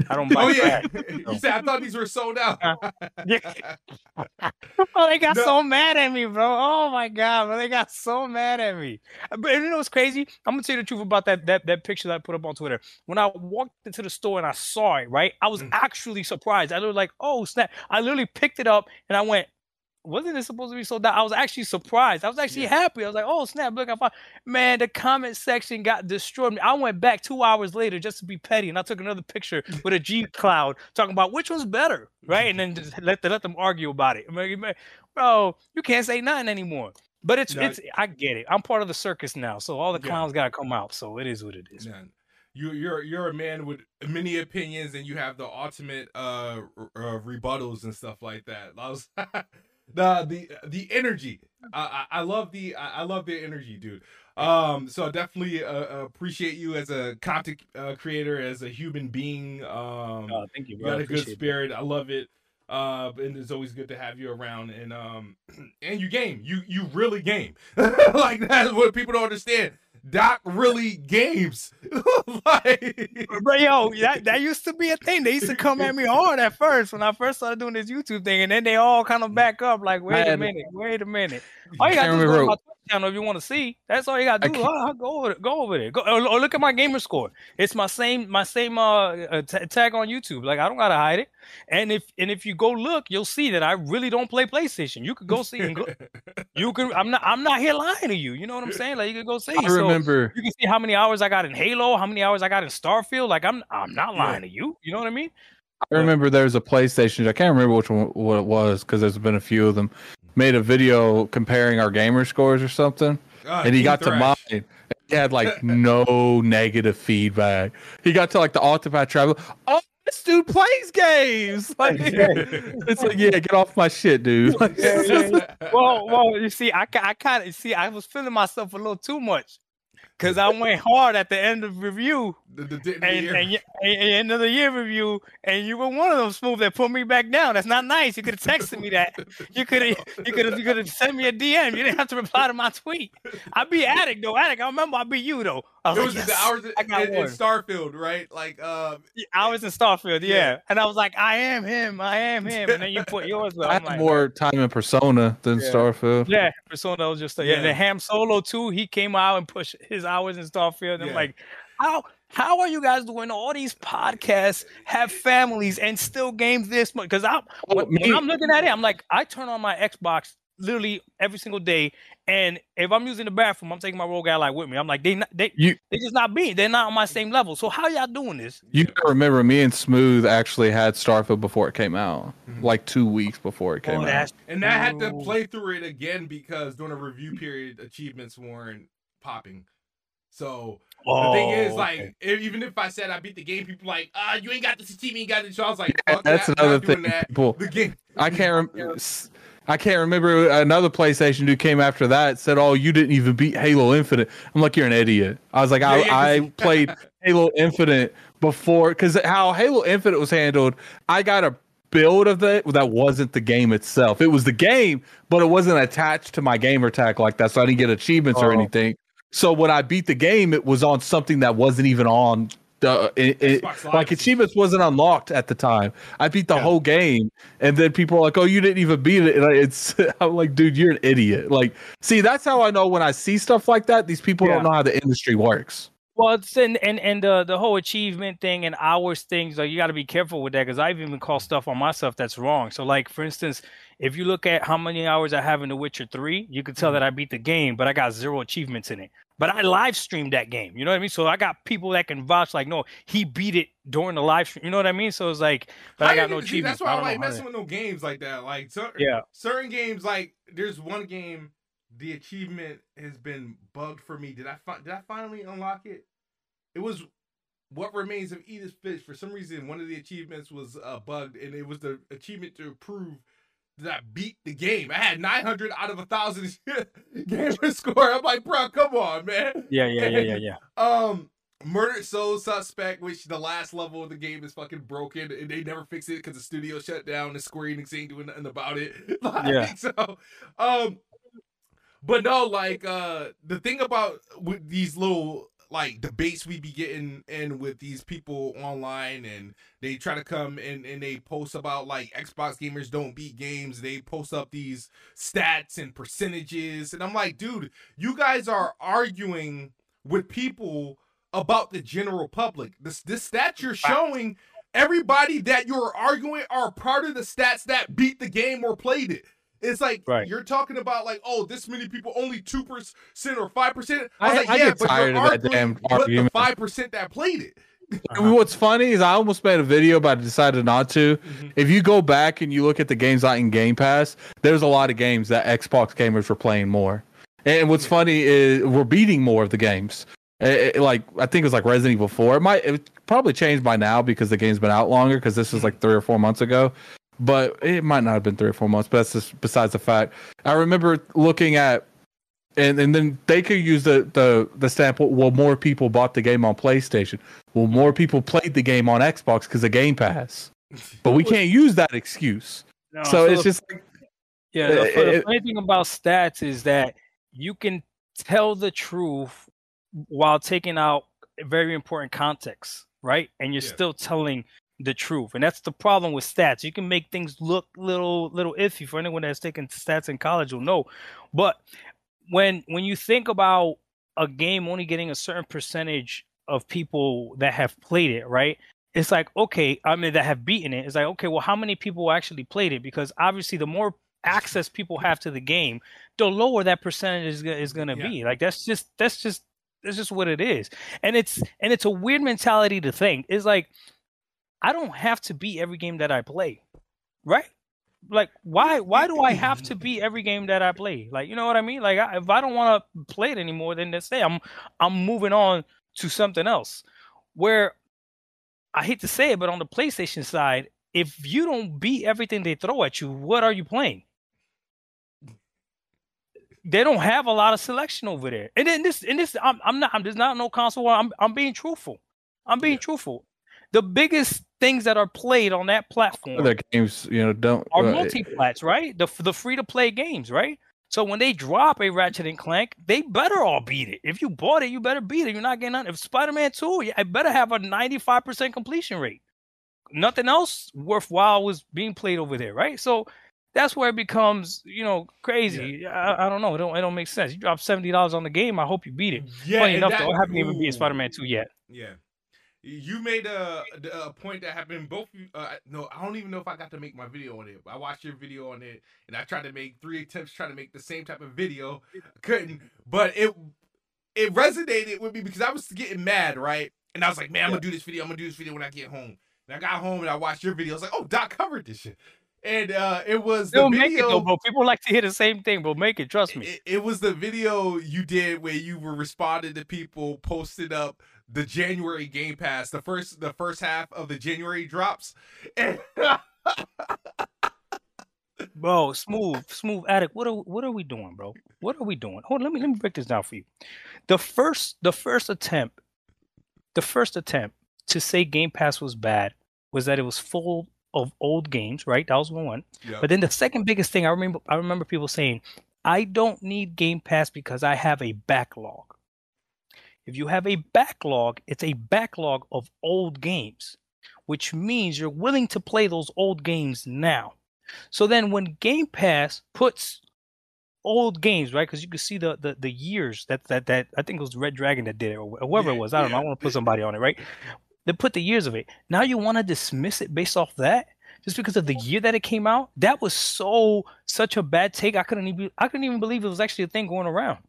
I don't buy Oh yeah, you said I thought these were sold out. Yeah. Oh, they got No. so mad at me, bro. Oh my god, bro. They got so mad at me. Uh, But you know what's crazy? I'm gonna tell you the truth about that that that picture that I put up on Twitter. When I walked into the store and I saw it, right, I was Mm. actually surprised. I was like, oh snap! I literally picked it up and I went. Wasn't it supposed to be sold out? I was actually surprised. I was actually Yeah. happy. I was like, "Oh snap! Look, I found man." The comment section got destroyed. I went back two hours later just to be petty, and I took another picture with a G cloud talking about which one's better, right? And then just let the, let them argue about it. I'm like, "Man, bro, you can't say nothing anymore. But it's No. it's I get it. I'm part of the circus now, so all the Yeah. clowns gotta come out. So it is what it is. Man, you you're you're a man with many opinions, and you have the ultimate uh, r- uh rebuttals and stuff like that. I was the the the energy. I I I love the I I love the energy, dude. Um, so definitely uh, appreciate you as a content uh, creator, as a human being. Um, Oh, thank you, you got a good appreciate that. spirit. I love it. Uh, and it's always good to have you around. And um, and you game. You you really game. like that's what people don't understand. Doc really games. like, But yo, that, that used to be a thing. They used to come at me hard at first when I first started doing this YouTube thing, and then they all kind of back up. Like, wait a minute, wait a minute. All you gotta do is go to my Twitch channel if you want to see. That's all you got to do. Oh, go over, go over there. Go or, or look at my gamer score. It's my same, my same uh, uh ta- tag on YouTube. Like I don't gotta hide it. And if and if you go look, you'll see that I really don't play PlayStation. You could go see and go, you can. I'm not. I'm not here lying to you. You know what I'm saying? Like you could go see. I So, remember. you can see how many hours I got in Halo, how many hours I got in Starfield. Like I'm I'm not Yeah. lying to you. You know what I mean? I remember there was a PlayStation. I can't remember which one what it was because there's been a few of them. Made a video comparing our gamer scores or something, Ah, and he Team got to Thrash. mine. He had like no negative feedback. He got to like the Octopath Travel. Oh, this dude plays games. Like, it's like, yeah, get off my shit, dude. Like, well, well, you see, I, I kind of see, I was feeling myself a little too much because I went hard at the end of review The, the, the, and, and, and, and end of the year review, and you were one of them smooth that put me back down. That's not nice. You could have texted me that. You could have, you could have, you could have sent me a DM. You didn't have to reply to my tweet. I'd be addict though, addict. I remember I'd be you though. I it was, was like, the hours in, got in, in. Starfield, right? Like, um, I was in Starfield, yeah. Yeah. and I was like, I am him, I am him, and then you put yours. But I I'm had like, more time in Persona than Yeah. Starfield. Yeah, Persona was just yeah. Yeah. And then Ham Solo too. He came out and pushed his hours in Starfield. And Yeah. I'm like, how how are you guys doing all these podcasts, have families, and still games this much? Because I'm Oh, when, when I'm looking at it, I'm like, I turn on my Xbox literally every single day, and if I'm using the bathroom, I'm taking my ROG Ally with me. I'm like, they not, they You they just not being, they're not on my same level. So how y'all doing this? you gotta remember, me and Smooth actually had Starfield before it came out, Mhm. like two weeks before it came Oh, out. and I had to play through it again because during a review period, achievements weren't popping. So the thing is, Oh, like, okay. if, even if I said I beat the game, people like, ah, you ain't got this achievement, you ain't got this. So I was like, Yeah, fuck that's that, another not doing thing. That. People, The game. I can't. Rem- I can't remember another PlayStation who came after that said, "Oh, you didn't even beat Halo Infinite." I'm like, "You're an idiot." I was like, Yeah, "I, I played Halo Infinite before because how Halo Infinite was handled. I got a build of that that wasn't the game itself. It was the game, but it wasn't attached to my gamer tag like that, so I didn't get achievements or Oh. anything. So when I beat the game, it was on something that wasn't even on the it, it, like achievements wasn't unlocked at the time. I beat the Yeah. whole game, and then people are like, "Oh, you didn't even beat it." And I- it's I'm like, dude, you're an idiot. Like, see, that's how I know when I see stuff like that. These people Yeah. don't know how the industry works. Well, it's and and and the the whole achievement thing and hours things, like you got to be careful with that because I've even called stuff on myself that's wrong. So, like for instance, if you look at how many hours I have in The Witcher Three, you can tell Mhm. that I beat the game, but I got zero achievements in it. But I live streamed that game. You know what I mean? So I got people that can vouch, like, no, he beat it during the live stream. You know what I mean? So it's like, but I How got no achievements. That's why I, don't like messing with no games like that. Like certain, Yeah. certain games, like there's one game, the achievement has been bugged for me. Did I fi- did I finally unlock it? It was what remains of Edith Finch. For some reason, one of the achievements was uh, bugged, and it was the achievement to prove that I beat the game. I had 900 out of a thousand gamer score. I'm like, bro, come on, man. Yeah, yeah, yeah, yeah, yeah. Um, murdered soul suspect, which the last level of the game is fucking broken, and they never fix it because the studio shut down. And Square Enix ain't doing nothing about it. Like, Yeah. So, um, but no, like uh, the thing about with these little like debates we be getting in with these people online and they try to come and, and they post about like Xbox gamers don't beat games. They post up these stats and percentages. And I'm like, dude, you guys are arguing with people about the general public. This this stats you're showing, everybody that you're arguing are part of the stats that beat the game or played it. It's like Right. you're talking about like, oh, this many people, only two percent or five percent. I I- like, I yeah, get but tired of that damn argument. five percent that played it. What's funny is I almost made a video, but I decided not to. If you go back and you look at the games out in Game Pass, there's a lot of games that Xbox gamers were playing more. And what's funny is we're beating more of the games. Eh, eh, like I think it was like Resident Evil 4. It might it probably changed by now because the game's been out longer because this was like three or four months ago. But it might not have been three or four months. But that's just besides the fact. I remember looking at and and then they could use the the the sample. Well, more people bought the game on PlayStation. Well, more people played the game on Xbox because of Game Pass. But we can't use that excuse. No, so it's the- just like, Yeah, the, Uh, fu- the it- funny thing about stats is that you can tell the truth while taking out very important context, right? And you're Yeah. still telling the truth, and that's the problem with stats. You can make things look little little iffy for anyone that's taken stats in college will know, but when when you think about a game only getting a certain percentage of people that have played it, right? It's like okay, I mean that have beaten it. It's like okay, well, how many people actually played it? Because obviously, the more access people have to the game, the lower that percentage is, is going to Yeah. be. Like that's just that's just that's just what it is. And it's and it's a weird mentality to think. It's like I don't have to beat every game that I play, right? Like why why do I have to beat every game that I play? Like you know what I mean? Like I, if I don't want to play it anymore, then that's it. I'm I'm moving on to something else. Where I hate to say it, but on the PlayStation side, if you don't beat everything they throw at you, what are you playing? They don't have a lot of selection over there. And then this and this I'm I'm not I'm there's not no console. I'm I'm being truthful. I'm being Yeah. truthful. The biggest things that are played on that platform Other games, you know, don't. are uh, multi-plats, right? The the free to play games, right? So when they drop a Ratchet and Clank, they better all beat it. If you bought it, you better beat it. You're not getting none. If Spider-Man 2, yeah, I better have a 95% completion rate. Nothing else worthwhile was being played over there, right? So that's where it becomes, you know, crazy. I, I don't know. It don't it don't make sense. You drop seventy dollars on the game. I hope you beat it. Yeah, Funny enough, that- though, I haven't even beaten ooh. Spider-Man 2 yet. Yeah. You made a, a point that happened both you uh, no I don't even know if I got to make my video on it. I watched your video on it and I tried to make three attempts trying to make the same type of video. Couldn't. But it it resonated with me because I was getting mad, right? And I was like, man, I'm gonna do this video, I'm gonna do this video when I get home. And I got home and I watched your video. I was like, oh, Doc covered this shit. And uh it was the video make it though, bro. People like to hear the same thing, bro. Make it. Trust me. it, it was the video you did where you were responding to people posted up the January Game Pass, the first the first half of the January drops. And Bro, smooth, smooth addict. What are what are we doing, bro? What are we doing? Hold on, let me let me break this down for you. The first the first attempt, the first attempt to say Game Pass was bad was that it was full of old games, right? That was one. Yeah. But then the second biggest thing I remember I remember people saying, I don't need Game Pass because I have a backlog. If you have a backlog, it's a backlog of old games, which means you're willing to play those old games now. So then when Game Pass puts old games, right? Because you can see the, the the years that that that I think it was Red Dragon that did it, or whoever Yeah, it was. I don't know. I want to put somebody on it, right? They put the years of it. Now you want to dismiss it based off that, just because of the year that it came out. That was so such a bad take. I couldn't even I couldn't even believe it was actually a thing going around.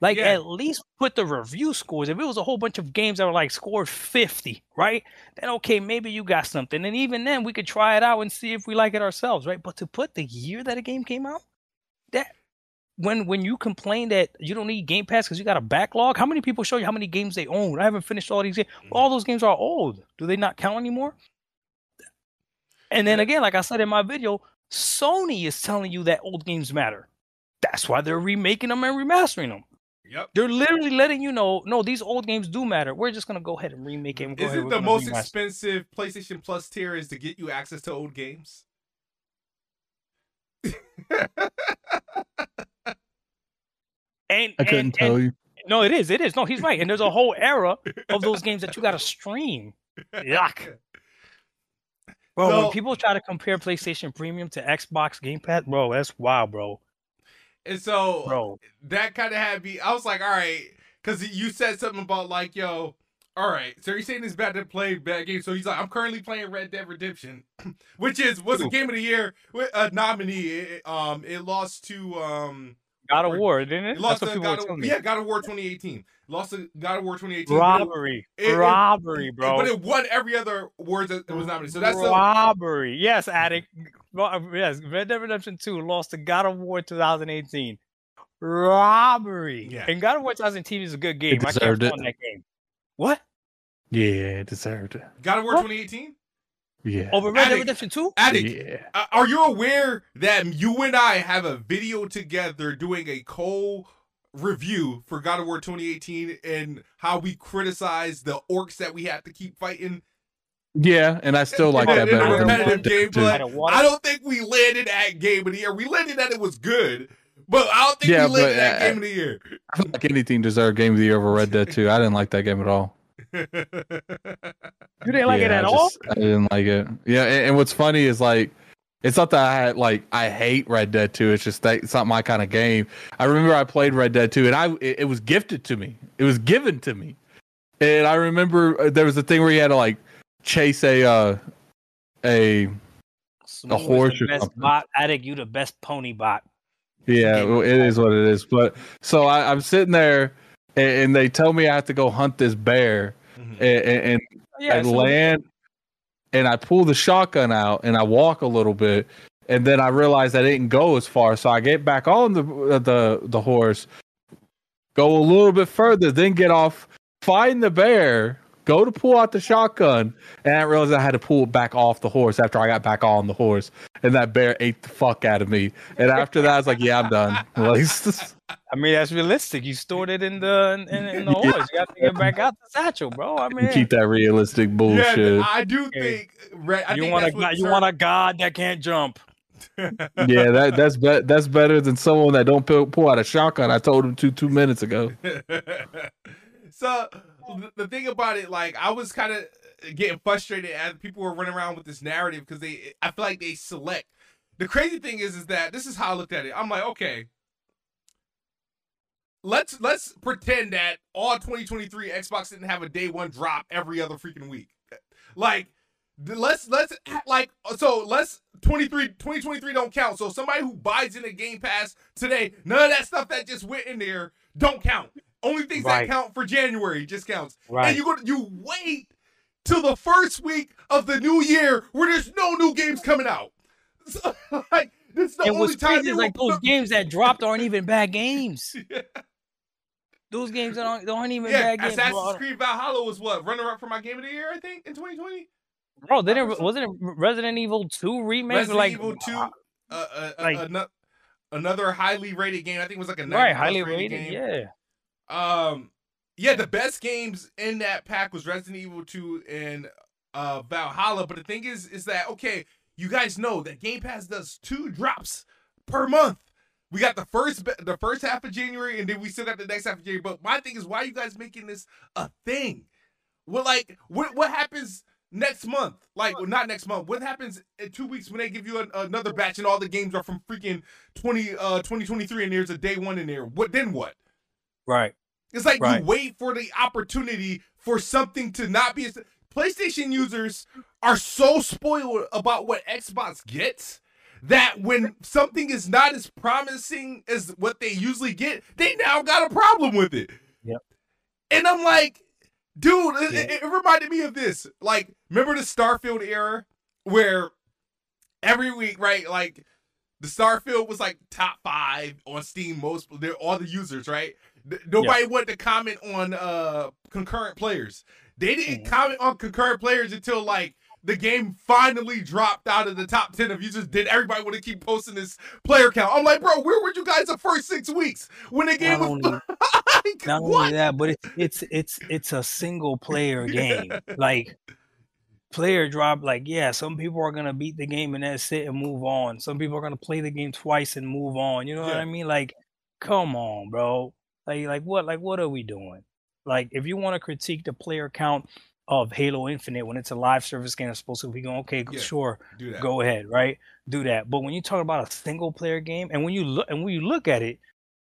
Like Yeah. at least put the review scores. If it was a whole bunch of games that were like scored 50, right? Then okay, maybe you got something. And even then we could try it out and see if we like it ourselves, right? But to put the year that a game came out, that when when you complain that you don't need Game Pass because you got a backlog, how many people show you how many games they own? I haven't finished all these games. Mm-hmm. All those games are old. Do they not count anymore? And then again, like I said in my video, Sony is telling you that old games matter. That's why they're remaking them and remastering them. Yep. They're literally letting you know, no, these old games do matter. We're just gonna go ahead and remake it. And Is ahead, it the most remaster expensive PlayStation Plus tier is to get you access to old games? And, I couldn't and- tell and- you. No, it is. It is. No, he's right. And there's a whole era of those games that you got to stream. Yuck. Bro, So- when people try to compare PlayStation Premium to Xbox Game Pass, bro, that's wild, bro. And so Bro, that kind of had me. I was like, all right, because you said something about like, yo, all right. So you're saying it's bad to play bad games. So he's like, I'm currently playing Red Dead Redemption, which is was a game of the year with a nominee. It, um, it lost to um, God of War, didn't it? it lost That's to God of, yeah, God of War 2018. Lost to God of War 2018. but it- Robbery, it- robbery, bro. But it won every other award that it was nominated. So that's robbery. Yes, addict. Well, Yes, Red Dead Redemption 2 lost to God of War 2018. Robbery. Yeah. And God of War 2018 is a good game. I can't deserved it. that game. What? Yeah, it deserved it. God of War What? 2018. Yeah. Over Red Dead Redemption 2? Addict. Yeah. Uh, are you aware that you and I have a video together doing a co review for God of War 2018 and how we criticize the orcs that we have to keep fighting? Yeah, and I still like that the better than repetitive Red Dead 2. gameplay. Out of water? I don't think we landed at game of the year. We landed that it was good, but I don't think Yeah, we landed but, at uh, game of the year. I feel like anything deserved Game of the Year over Red Dead 2. I didn't like that game at all. You didn't like it at I all? just- I didn't like it. Yeah, and, and what's funny is like It's not that I had, like I hate Red Dead 2. It's just that it's not my kind of game. I remember I played Red Dead 2 and I it, it was gifted to me. It was given to me. And I remember uh, there was a thing where you had to like chase a uh a Smooth is horse or something. bot. Addict, you the best pony bot. Yeah, well, it is what it is. But so I, I'm sitting there, and, and they tell me I have to go hunt this bear, Mhm. and, and, and Yeah, I so- land, and I pull the shotgun out, and I walk a little bit, and then I realize I didn't go as far, so I get back on the uh, the the horse, go a little bit further, then get off, find the bear. Go to pull out the shotgun, and I realized I had to pull it back off the horse after I got back on the horse, and that bear ate the fuck out of me. And after that, I was like, "Yeah, I'm done." Like, I mean, that's realistic. You stored it in the in, in the horse. You got to get back out the satchel, bro. I mean, keep that realistic Yeah, bullshit. I do think. I you think want a god, you want a god that can't jump. yeah, that that's be- that's better than someone that don't pull, pull out a shotgun. I told him to two minutes ago. so th- the thing about it, like I was kind of getting frustrated as people were running around with this narrative because they, I feel like they select. The crazy thing is, is that this is how I looked at it. I'm like, okay, let's let's pretend that all 2023 Xbox didn't have a day one drop every other freaking week. Like, let's let's like so let's 23 2023 don't count. So somebody who buys in a Game Pass today, none of that stuff that just went in there don't count. Only things Right. that count for January just counts. Right. And you go you wait till the first week of the new year where there's no new games coming out. So, like this is the And only what's time crazy you is like those games that dropped aren't even bad games. Those games that aren't, aren't even Yeah, bad games, Assassin's bro. Creed Valhalla was what runner up for my game of the year, I think, in 2020. Bro, didn't wasn't it Resident Evil Two remake? Resident like, Evil 2, uh, uh, like- ano- another highly rated game. I think it was like a right? Highly rated rated, game. yeah. Um, yeah, the best games in that pack was Resident Evil 2 and uh Valhalla. But the thing is, is that okay? You guys know that Game Pass does two drops per month. We got the first the first half of January, and then we still got the next half of January. But my thing is, why are you guys making this a thing? Well, like what what happens next month? Like well, not next month. What happens in two weeks when they give you an, another batch and all the games are from freaking 20 uh 2023 and there's a day one in there? What then what? Right. It's like Right. you wait for the opportunity for something to not be. PlayStation users are so spoiled about what Xbox gets that when something is not as promising as what they usually get, they now got a problem with it. Yep. And I'm like, dude, it, Yeah. it- it reminded me of this. Like, remember the Starfield era where every week, right? Like, the Starfield was like top five on Steam, most they're all the users, right? Nobody wanted to comment on uh concurrent players. They didn't Mhm. comment on concurrent players until like the game finally dropped out of the top 10 of users. Did everybody want to keep posting this player count? I'm like, bro, where were you guys the first six weeks when the game Not was only- like, Not what? only that, but it's it's it's it's a single player game. Like player drop, like yeah, some people are gonna beat the game and that's it and move on. Some people are gonna play the game twice and move on. You know what I mean? Like, come on, bro. Like like what like what are we doing? Like if you want to critique the player count of Halo Infinite when it's a live service game, it's supposed to be going okay, Yeah. sure, go ahead, right? Do that. But when you talk about a single player game, and when you look and when you look at it,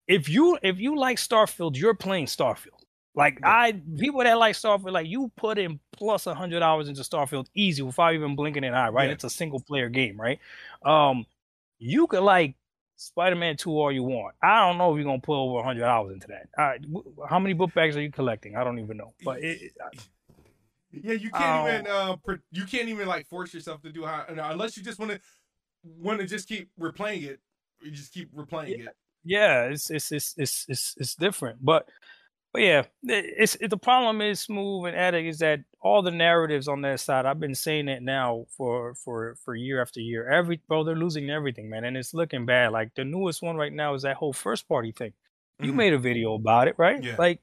if you if you like Starfield, you're playing Starfield. Like Yeah. I people that like Starfield, like you put in plus a hundred hours into Starfield easy without even blinking an eye, right? Yeah. It's a single player game, right? Um, you could like Spider-Man 2 all you want. I don't know if you're gonna put over hundred hours into that. All right, how many book bags are you collecting? I don't even know. But it, it- Yeah, you can't even uh per- you can't even like force yourself to do how unless you just want to want to just keep replaying it. You just keep replaying it. yeah, it's it's it's it's it's, it's different. But but yeah, it's it, the problem is smooth and addict is that all the narratives on that side. I've been saying it now for for for year after year. Every bro, they're losing everything, man, and it's looking bad. Like the newest one right now is that whole first party thing. You Mhm. made a video about it, right? Yeah. Like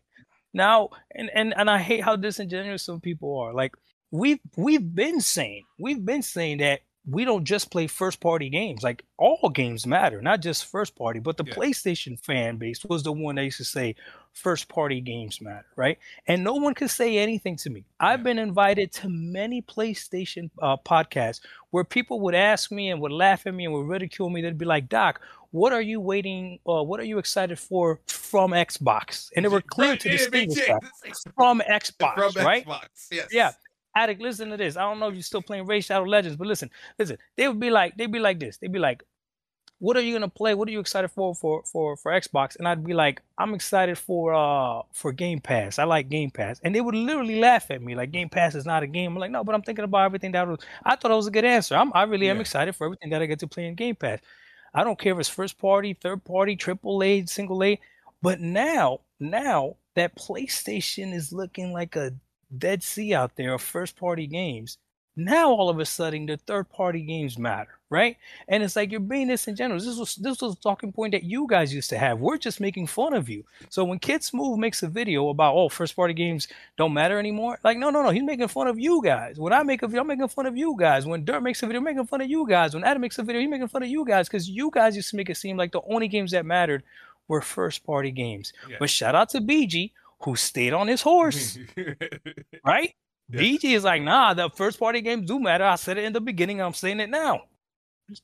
now, and and and I hate how disingenuous some people are. Like we've we've been saying we've been saying that we don't just play first party games. Like all games matter, not just first party. But the Yeah. PlayStation fan base was the one that used to say first party games matter, right? And no one can say anything to me. I've been invited to many PlayStation uh, podcasts where people would ask me and would laugh at me and would ridicule me. They'd be like, Doc, what are you waiting, uh, what are you excited for from Xbox? And they were clear Right, to distinguish that from Xbox, from right? Xbox. Yes. Yeah. Addict, listen to this. I don't know if you're still playing Raid Shadow Legends, but listen, listen. They would be like, they'd be like this. They'd be like, "What are you gonna play? What are you excited for for for for Xbox?" And I'd be like, "I'm excited for uh for Game Pass. I like Game Pass." And they would literally laugh at me like, "Game Pass is not a game." I'm like, "No, but I'm thinking about everything that was." I thought it was a good answer. I'm, I really am excited for everything that I get to play in Game Pass. I don't care if it's first party, third party, triple A, single A. But now, now that PlayStation is looking like a dead sea out there of first party games. Now all of a sudden the third party games matter, right? And it's like you're being disingenuous. This was this was a talking point that you guys used to have. We're just making fun of you. So when Kid Smooth makes a video about oh first party games don't matter anymore, like no no no, he's making fun of you guys. When I make a video, I'm making fun of you guys. When Dirt makes a video, I'm making fun of you guys. When Adam makes a video, he's making fun of you guys because you guys used to make it seem like the only games that mattered were first party games. Yeah. But shout out to BG who stayed on his horse right? Yeah. BG is like, nah, the first party games do matter. I said it in the beginning. I'm saying it now.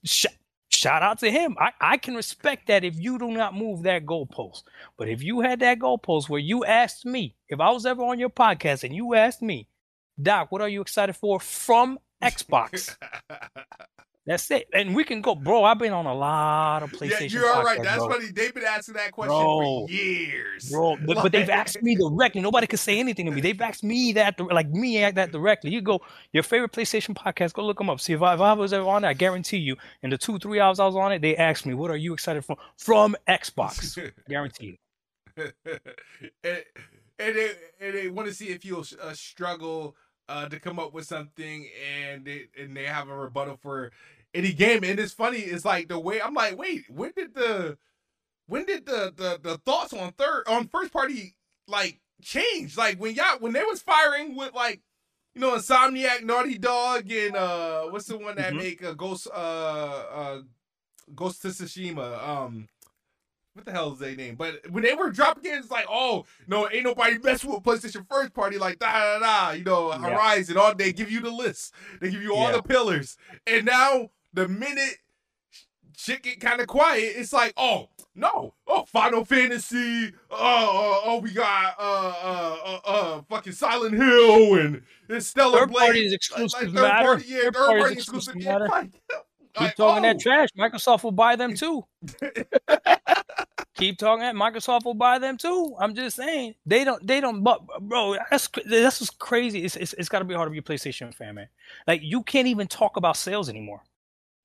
Sh- shout out to him. I, I can respect that if you do not move that goalpost. But if you had that goalpost where you asked me, if I was ever on your podcast and you asked me, Doc, what are you excited for from Xbox? That's it. And we can go, bro. I've been on a lot of PlayStation. yeah, you're all right. podcasts, That's bro. funny. They've been asking that question Bro. for years. Bro, but, but they've asked me directly. Nobody could say anything to me. They've asked me that, like me, that directly. You go, your favorite PlayStation podcast, go look them up. See if I, if I was ever on it, I guarantee you, in the two, three hours I was on it, they asked me, what are you excited for? From Xbox. guarantee you. and, and they and they want to see if you'll uh, struggle uh, to come up with something, and they and they have a rebuttal for any game. And it's funny, it's like the way I'm like, wait, when did the when did the the, the thoughts on third on first party like change? Like when y'all when they was firing with like. You know, Insomniac, Naughty Dog, and uh, what's the one that Mhm. make a Ghost, uh, uh, Ghost to Tsushima? Um, what the hell is their name? But when they were dropping it, it's like, oh no, ain't nobody messing with PlayStation first party like da da da. You know, Yeah. Horizon. All they give you the list, they give you all Yeah. the pillars, and now the minute shit get kind of quiet, it's like, oh no, oh Final Fantasy. Oh, oh, oh we got uh uh uh, uh fucking Silent Hill and it's Stellar Third Blade. party's Like- exclusive like third matter. Party, yeah, Third third party exclusive exclusive. Yeah, matter. like, Keep talking that oh. trash. Microsoft will buy them too. Keep talking Microsoft will buy them too. I'm just saying they don't. They don't. But bro, that's that's what's crazy. It's it's, it's got to be hard to be a PlayStation fan, man. Like you can't even talk about sales anymore.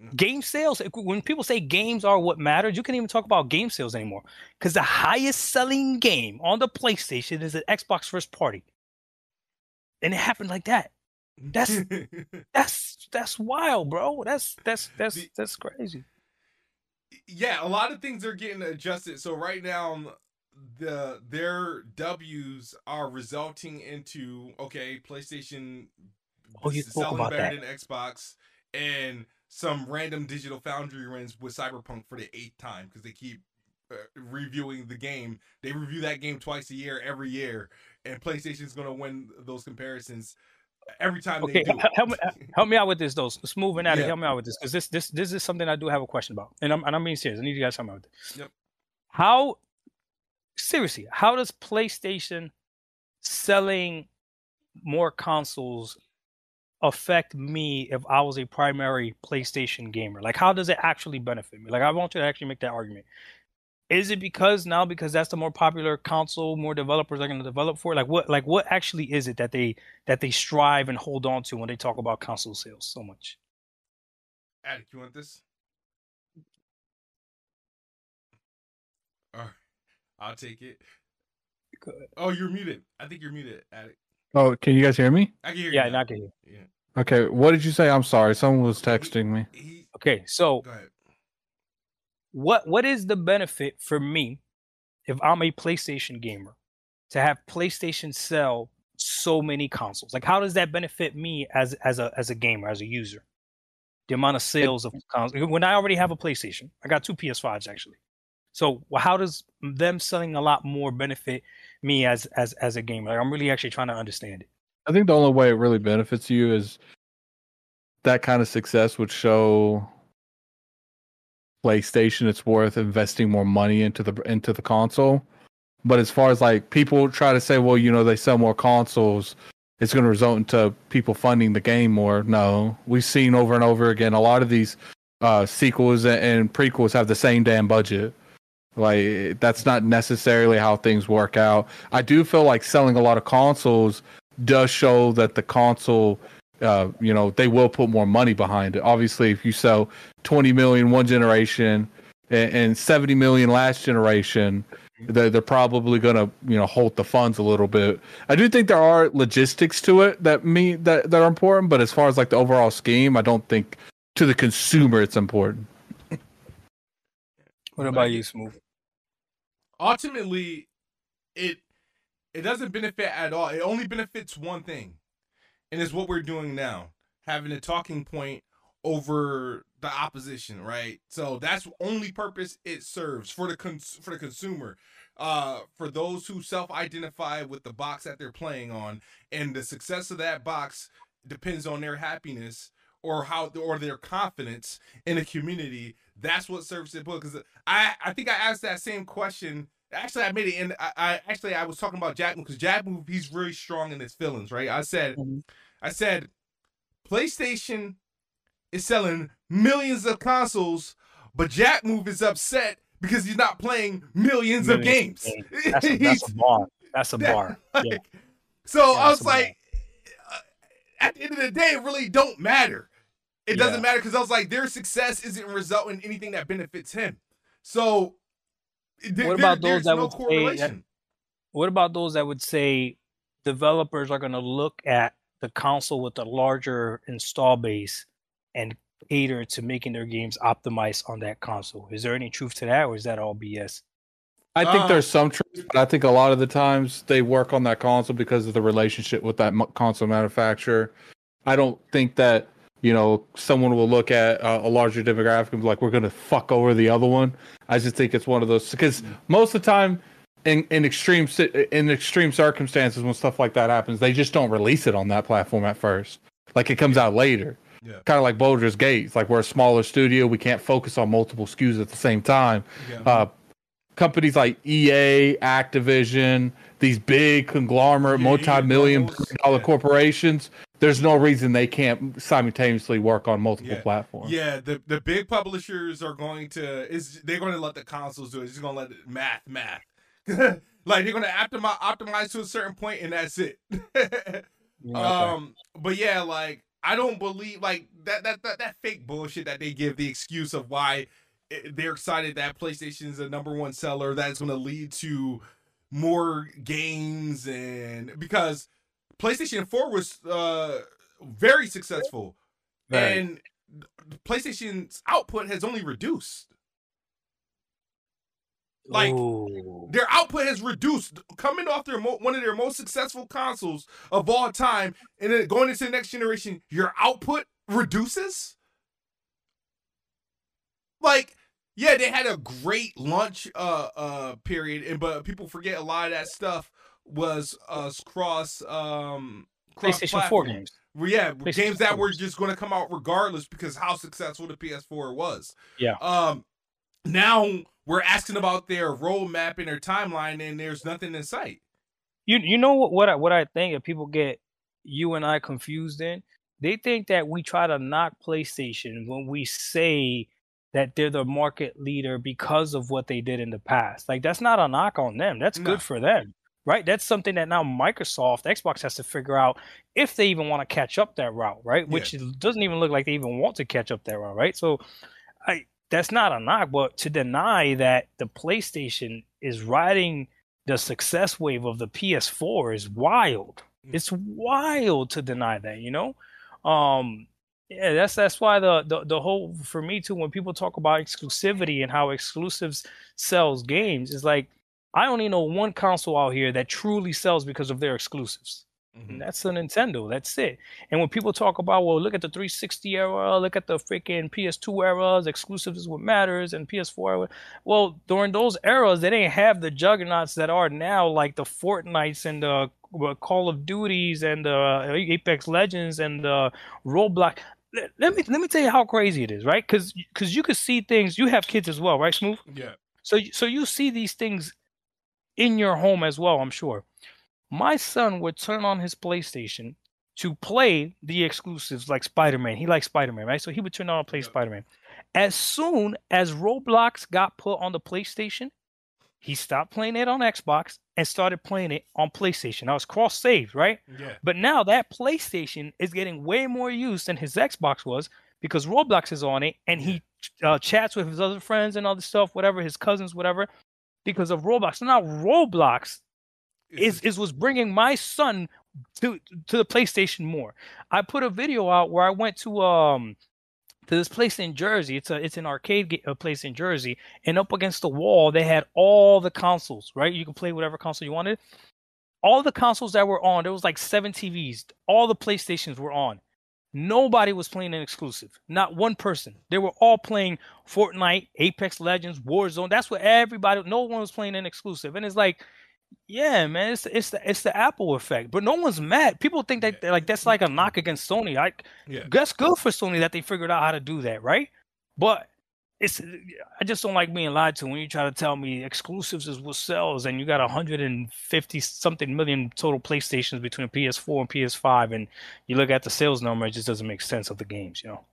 Mm. Game sales. When people say games are what matters, you can't even talk about game sales anymore. Because the highest selling game on the PlayStation is an Xbox first party, and it happened like that. That's- That's that's wild, bro. That's that's that's that's crazy. Yeah, a lot of things are getting adjusted. So right now, the their W's are resulting into okay, PlayStation Oh, you is spoke selling about better that. than Xbox, and some random digital foundry wins with Cyberpunk for the eighth time because they keep uh, reviewing the game. They review that game twice a year, every year, and PlayStation's gonna win those comparisons every time Okay, they do. help me help me out with this though. Smooth and Addy, Yeah. help me out with this because this this this is something I do have a question about, and I'm and I'm being serious. I need you guys to help me out with this. Yep. How seriously? How does PlayStation selling more consoles affect me if I was a primary PlayStation gamer? Like, how does it actually benefit me? Like, I want you to actually make that argument. Is it because now because that's the more popular console, more developers are going to develop for? it? Like, what like what actually is it that they that they strive and hold on to when they talk about console sales so much? Addict, you want this? All right, I'll take it. Go. Oh, you're muted. I think you're muted, Addict. Oh, can you guys hear me? I can hear Yeah, you. not get you. Yeah. Okay, what did you say? I'm sorry. Someone was texting me. He, Okay, so go ahead. What what is the benefit for me if I'm a PlayStation gamer to have PlayStation sell so many consoles? Like how does that benefit me as as a as a gamer, as a user? The amount of sales of consoles when I already have a PlayStation. I got two PS5s actually. So how does them selling a lot more benefit me as as as a gamer? Like, I'm really actually trying to understand it. I think the only way it really benefits you is that kind of success would show PlayStation it's worth investing more money into the into the console. But as far as like people try to say, well, you know, they sell more consoles, it's going to result into people funding the game more. No, we've seen over and over again a lot of these uh, sequels and prequels have the same damn budget. Like that's not necessarily how things work out. I do feel like selling a lot of consoles does show that the console uh, you know, they will put more money behind it. Obviously, if you sell 20 million one generation and, and 70 million last generation, they're, they're probably going to, you know, hold the funds a little bit. I do think there are logistics to it that me that, that are important, but as far as like the overall scheme, I don't think to the consumer it's important. What about you, Smooth? Ultimately, it it doesn't benefit at all. It only benefits one thing and it's what we're doing now, having a talking point over the opposition, right? So that's only purpose it serves for the cons- for the consumer. Uh, for those who self-identify with the box that they're playing on, and the success of that box depends on their happiness or how or their confidence in a community. That's what serves book. Because I I think I asked that same question. Actually, I made it in. I, I actually I was talking about Jack because Jack Move, he's really strong in his feelings, right? I said, mm-hmm. I said, PlayStation is selling millions of consoles, but Jack Move is upset because he's not playing millions, millions of games. That's a, that's a bar. That's a bar. Yeah. So yeah, I was like, uh, at the end of the day, it really don't matter. It yeah. doesn't matter because I was like, their success isn't resulting in anything that benefits him. So, what about those that no would say? what about those that would say developers are going to look at the console with a larger install base and cater to making their games optimized on that console. Is there any truth to that, or is that all BS? I think uh, there's some truth, but I think a lot of the times they work on that console because of the relationship with that console manufacturer. I don't think that you know someone will look at a, a larger demographic and be like, "We're going to fuck over the other one." I just think it's one of those because most of the time in, in extreme in extreme circumstances when stuff like that happens, they just don't release it on that platform at first. Like it comes out later. Yeah. Kind of like Baldur's Gates, like we're a smaller studio, we can't focus on multiple SKUs at the same time. Yeah. Uh, companies like EA, Activision, these big conglomerate, yeah, multi-million dollar corporations, there's no reason they can't simultaneously work on multiple yeah. platforms. Yeah, the the big publishers are going to is they're going to let the consoles do it. It's just going to let it math math. like they're gonna optimize optimize to a certain point and that's it. um, but yeah, like I don't believe like that, that that that fake bullshit that they give the excuse of why they're excited that PlayStation is the number one seller. That's going to lead to more games and because PlayStation Four was uh very successful, right. and PlayStation's output has only reduced. Like Ooh. their output has reduced, coming off their mo- one of their most successful consoles of all time, and then going into the next generation, your output reduces. Like, yeah, they had a great launch uh uh period, and but people forget a lot of that stuff was uh cross um cross PlayStation Four games. Well, yeah, games that were just going to come out regardless because how successful the PS4 was. Yeah. Um, now we're asking about their roadmap and their timeline, and there's nothing in sight. You you know what what I, what I think if people get you and I confused in, they think that we try to knock PlayStation when we say that they're the market leader because of what they did in the past. Like that's not a knock on them. That's no. good for them. Right? That's something that now Microsoft, Xbox has to figure out if they even want to catch up that route, right? Which yeah. doesn't even look like they even want to catch up that route, right? So I that's not a knock, but to deny that the PlayStation is riding the success wave of the PS4 is wild. Mm. It's wild to deny that, you know? Um yeah, that's that's why the, the the whole for me too when people talk about exclusivity and how exclusives sells games is like I only know one console out here that truly sells because of their exclusives. Mhm. That's the Nintendo. That's it. And when people talk about, well, look at the 360 era, look at the freaking PS2 eras, exclusives is what matters, and PS4 era. Well, during those eras, they didn't have the juggernauts that are now, like the Fortnites and the uh, Call of Duties and the Apex Legends and the Roblox. Let, let me let me tell you how crazy it is, right? Because because you could see things. You have kids as well, right, Smooth? Yeah. So so you see these things in your home as well, I'm sure. My son would turn on his PlayStation to play the exclusives like Spider-Man. He likes Spider-Man, right? So he would turn on and play Yeah. Spider-Man. As soon as Roblox got put on the PlayStation, he stopped playing it on Xbox and started playing it on PlayStation. Now it's cross-saved, right? Yeah. But now that PlayStation is getting way more use than his Xbox was because Roblox is on it and he uh, chats with his other friends and other stuff, whatever, his cousins, whatever, because of Roblox. Now Roblox is, is was bringing my son to to the PlayStation more. I put a video out where I went to um to this place in Jersey. It's a it's an arcade ga- place in Jersey, and up against the wall they had all the consoles. Right, you can play whatever console you wanted. All the consoles that were on, there was like seven TVs. All the PlayStations were on. Nobody was playing an exclusive. Not one person. They were all playing Fortnite, Apex Legends, Warzone. That's what everybody. No one was playing an exclusive, and it's like, yeah, man, it's it's the it's the Apple effect. But no one's mad. People think that like that's like a knock against Sony. I Yeah. that's good for Sony that they figured out how to do that, right? But it's I just don't like being lied to when you try to tell me exclusives is what sells, and you got 150 something million total PlayStations between PS4 and PS5, and you look at the sales number, it just doesn't make sense of the games, you know.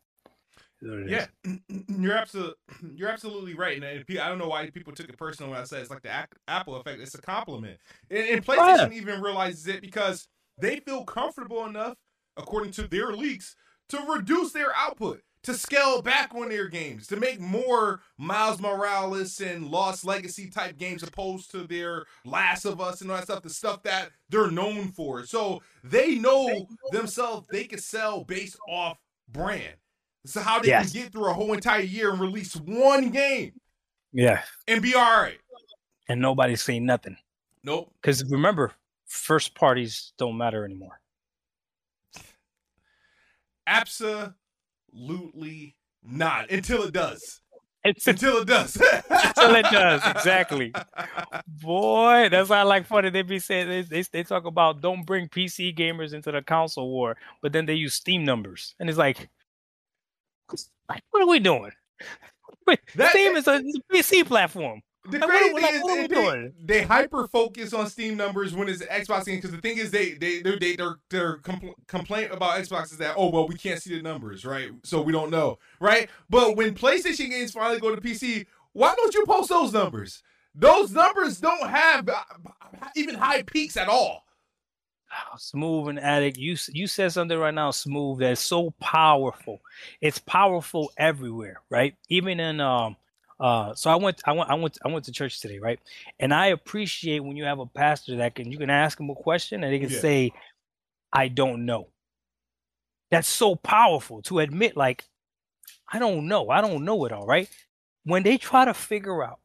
It is. Yeah, you're absolutely you're absolutely right, and and I don't know why people took it personal when I said it's like the Apple effect. It's a compliment, and, and PlayStation even realizes it because they feel comfortable enough, according to their leaks, to reduce their output, to scale back on their games, to make more Miles Morales and Lost Legacy type games, opposed to their Last of Us and all that stuff, the stuff that they're known for. So they know themselves they can sell based off brand. So how they Yes. can get through a whole entire year and release one game Yeah, and be all right. and nobody's saying nothing Nope. because remember, first parties don't matter anymore. Absolutely not. Until it does. It's Until it does. Until it does, exactly. Boy, that's why I like funny. They be saying they, they they talk about don't bring PC gamers into the console war, but then they use Steam numbers, and it's like, like what are we doing? Wait, That- Steam is a, it's a PC platform. The Like, crazy thing like, is what are we they, they hyper focus on Steam numbers when it's an Xbox game because the thing is they they they they their their compl- complaint about Xbox is that oh well we can't see the numbers right? So we don't know right? But when PlayStation games finally go to PC why don't you post those numbers? Those numbers don't have uh, even high peaks at all. Oh, Smooth and Addict, you you said something right now, Smooth, that's so powerful. It's powerful everywhere, right? Even in um uh so I went I went I went I went to church today, right? And I appreciate when you have a pastor that can you can ask him a question and they can Yeah. say, I don't know. That's so powerful to admit, like, I don't know. I don't know it all, right? When they try to figure out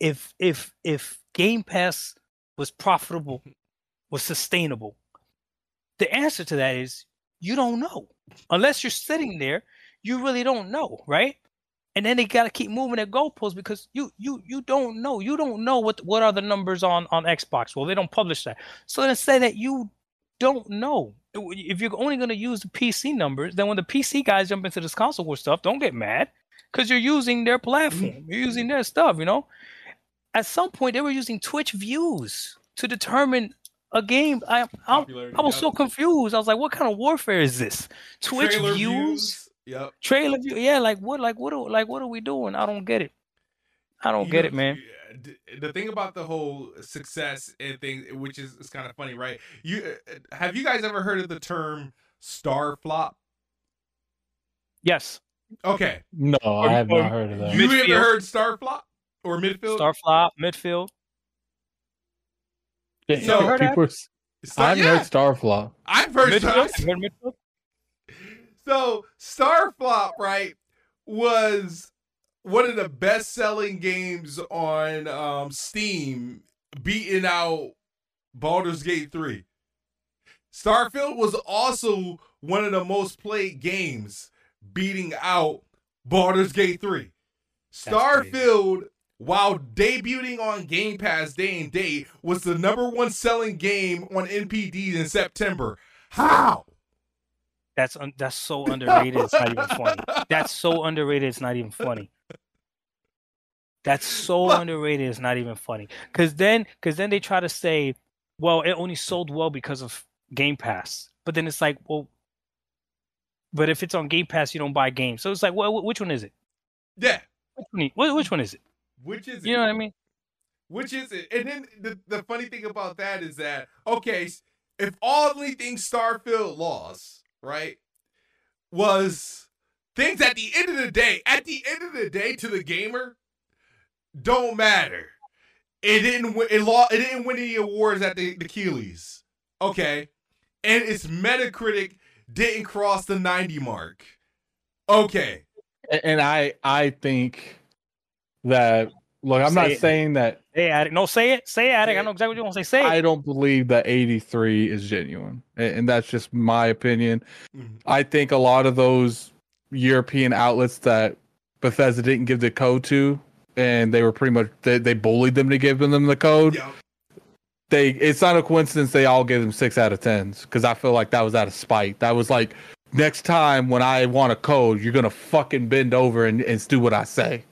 if if if Game Pass was profitable, was sustainable, the answer to that is you don't know. Unless you're sitting there, you really don't know, right? And then they gotta keep moving their goalposts because you you you don't know. You don't know what what are the numbers on on Xbox. Well, they don't publish that. So let's say that you don't know. If you're only gonna use the PC numbers, then when the PC guys jump into this console war stuff, don't get mad. Because you're using their platform. Mm-hmm. You're using their stuff, you know? At some point they were using Twitch views to determine a game. I I, I was so confused. I was like, what kind of warfare is this? Twitch Trailer views? Yep Trailer view? Yeah, like what like what are, like what are we doing? I don't get it. I don't You get know, it, man. The thing about the whole success and thing, which is, is kind of funny, right? You uh, have you guys ever heard of the term star flop? Yes. Okay, No, I have not heard of that. you Midfield. ever heard star flop or midfield? Star flop, midfield. Yeah, So- people, are- Star- I haven't yeah, heard Starflop. I've heard star. Midfield? You heard midfield? So Starflop, right, was one of the best selling games on um, Steam, beating out Baldur's Gate three. Starfield was also one of the most played games, beating out Baldur's Gate 3. Starfield, while debuting on Game Pass day and date, was the number one selling game on NPD in September. How? That's un- that's so underrated. It's not even funny. That's so underrated. It's not even funny. That's so underrated. It's not even funny. Cause then, cause then they try to say, well, it only sold well because of Game Pass. But then it's like, well, but if it's on Game Pass, you don't buy games. So it's like, well, which one is it? Yeah. Which one, which one is it? Which is You know what I mean? Which is it? And then the, the funny thing about that is that, okay, if all only things Starfield lost, right, was things at the end of the day, at the end of the day to the gamer, don't matter. It didn't win it lost it didn't win any awards at the, the Keighleys. Okay. And its Metacritic didn't cross the 90 mark. Okay. And I I think that look, I'm Say not it. saying that Hey, Addict. No, say it. Say it, Addict. I know exactly what you want to say. Say it. I don't believe that 83 is genuine. And that's just my opinion. Mhm. I think a lot of those European outlets that Bethesda didn't give the code to, and they were pretty much they, they bullied them to give them the code. Yeah. They it's not a coincidence they all gave them six out of tens because I feel like that was out of spite. That was like next time when I want a code, you're gonna fucking bend over and, and do what I say.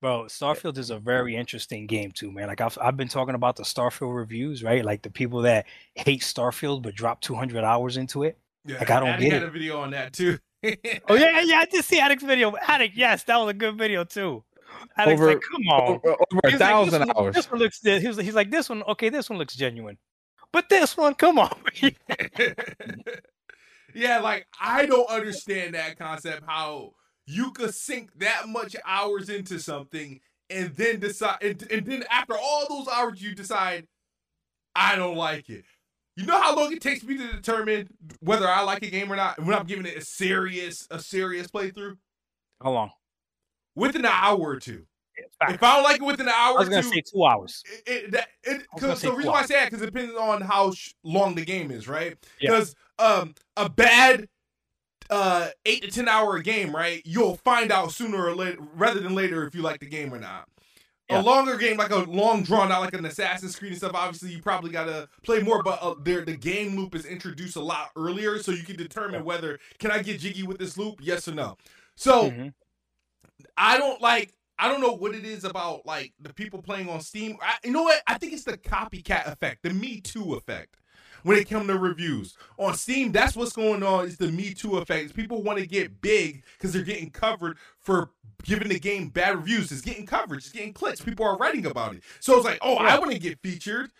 Bro, Starfield is a very interesting game too, man. Like I've I've been talking about the Starfield reviews, right? Like the people that hate Starfield but drop 200 hours into it. Yeah. Like, I don't get had it. a video on that too. Oh yeah, yeah, I did see Addict's video. Addict, yes, that was a good video too. Addict's Over- like, come on. Over, over a was like, thousand this one, hours. This one looks. He was, he's like, this one. Okay, this one looks genuine, but this one, come on. yeah, like I don't understand that concept how you could sink that much hours into something and then decide and, and then after all those hours you decide I don't like it. You know how long it takes me to determine whether I like a game or not when I'm giving it a serious a serious playthrough? How long? Within an hour or two. Facts. If I don't like it within an hour I was gonna two, say two hours. it, it, it, I was gonna cause say the reason why I say that because it depends on how sh- long the game is, right? Yeah. Because um, a bad uh eight to ten hour game, right? You'll find out sooner or later, rather than later, if you like the game or not. Yeah. A longer game, like a long drawn out, like an Assassin's Creed and stuff. Obviously, you probably gotta play more, but uh, there the game loop is introduced a lot earlier, so you can determine whether can I get jiggy with this loop, yes or no. So. Mhm. I don't like. I don't know what it is about like the people playing on Steam. I, you know what? I think it's the copycat effect, the Me Too effect. When it comes to reviews on Steam, that's what's going on. Is the Me Too effect? People want to get big because they're getting covered for giving the game bad reviews. It's getting coverage. It's getting clicks. People are writing about it. So it's like, oh, I want to get featured.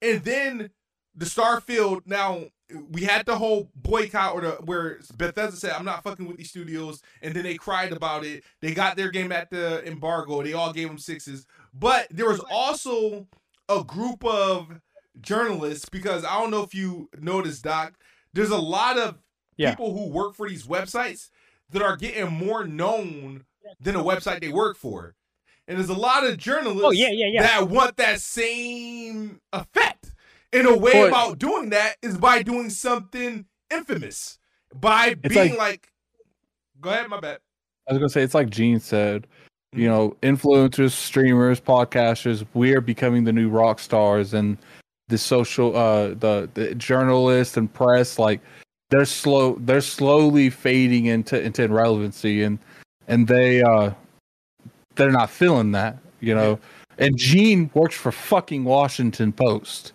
And then the Starfield. Now we had the whole boycott or the where Bethesda said, "I'm not fucking with these studios," and then they cried about it. They got their game at the embargo. They all gave them sixes, but there was also a group of journalists because I don't know if you noticed, Doc. There's a lot of Yeah. people who work for these websites that are getting more known than a website they work for. And there's a lot of journalists Oh yeah, yeah, yeah. that want that same effect. And a way about doing that is by doing something infamous. By being like- like, go ahead, my bad. I was gonna say it's like Gene said. Mm-hmm. You know, influencers, streamers, podcasters, we're becoming the new rock stars, and the social, uh, the the journalists and press, like they're slow, they're slowly fading into into irrelevancy, and and they uh, they're not feeling that, you know. And Gene works for fucking Washington Post.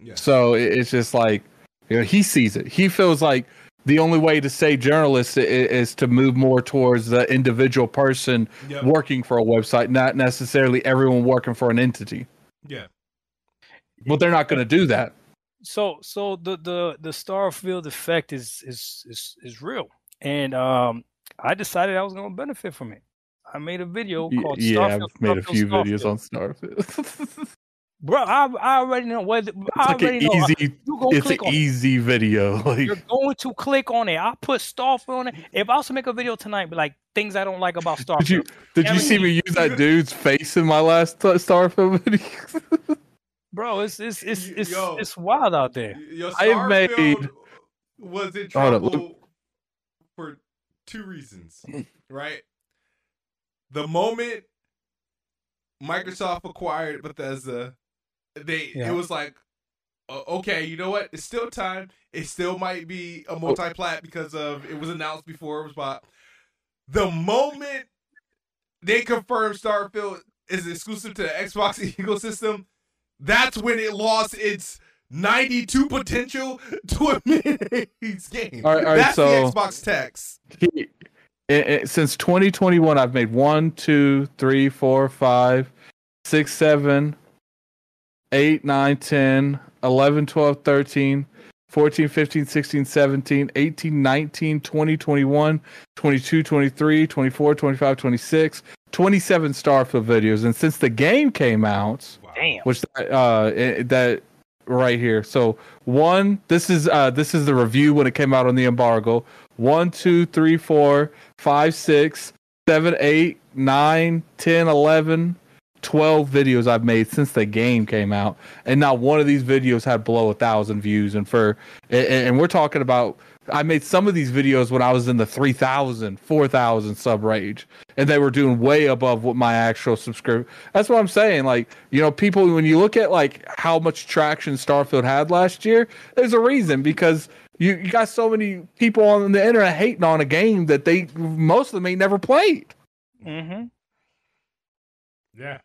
Yeah. So it- it's just like, you know, he sees it. He feels like the only way to say journalists i- is to move more towards the individual person Yep. working for a website, not necessarily everyone working for an entity. Yeah. But they're not going to do that. so so the the the Starfield effect is is is is real, and um, I decided I was going to benefit from it. I made a video called yeah, Starfield, I've made a few Starfield. videos on Starfield. Bro, I, I already know whether it's I like an know. easy, it's an on it. easy video. Like, You're going to click on it. I put Starfield on it. If I was to make a video tonight, like things I don't like about Starfield. did you did you see me use that dude's face in my last Starfield video? Bro. It's it's it's it's, Yo. it's wild out there. I've made- was in Hold up, trouble for two reasons, right? The moment Microsoft acquired Bethesda, they Yeah. it was like, uh, okay, you know what? It's still time. It still might be a multi-plat because of it was announced before it was bought. The moment they confirmed Starfield is exclusive to the Xbox ecosystem, that's when it lost its 92 potential to a mid-80s game. All right, all right, that's so- the Xbox text. He- eh, eh, since 2021, I've made one, two, three, four, five, six, seven, eight, nine, 10, 11, 12, 13, 14, 15, 16, 17, 18, 19, 20, 21, 22, 23, 24, 25, 26, 27 Starfield videos. And since the game came out, Damn. which uh eh, that right here so one this is uh this is the review when it came out on the embargo one two three four five six seven eight nine ten eleven 12 videos I've made since the game came out, and not one of these videos had below a thousand views. And for and, and we're talking about I made some of these videos when I was in the 3,000, 4,000 sub range, and they were doing way above what my actual subscription. That's what I'm saying. Like you know, people when you look at like how much traction Starfield had last year, there's a reason because. You, you got so many people on the internet hating on a game that they most of them ain't never played. Mm-hmm. Yeah.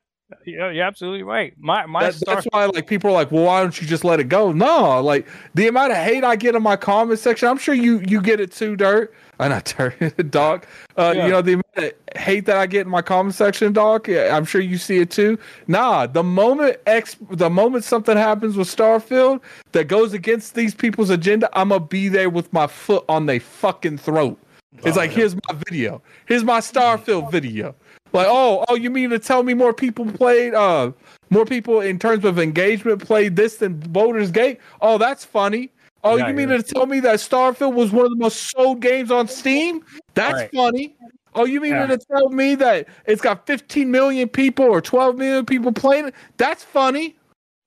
Yeah, you're absolutely right. My my That- Star- that's why like people are like, well, why don't you just let it go? No, like the amount of hate I get in my comment section, I'm sure you you get it too, Dirt. Uh, not Dirt, Doc. Uh, Yeah. You know the amount of hate that I get in my comment section, Doc. yeah, I'm sure you see it too. Nah, the moment X, the moment something happens with Starfield that goes against these people's agenda, I'm gonna be there with my foot on their fucking throat. It's Oh, like yeah. here's my video. Here's my Starfield video. Like, oh, oh, you mean to tell me more people played uh more people in terms of engagement played this than Baldur's Gate? Oh, that's funny. Oh, Yeah, you mean yeah. to tell me that Starfield was one of the most sold games on Steam? That's Right. funny. Oh, you mean Yeah. to tell me that it's got 15 million people or 12 million people playing it? That's funny.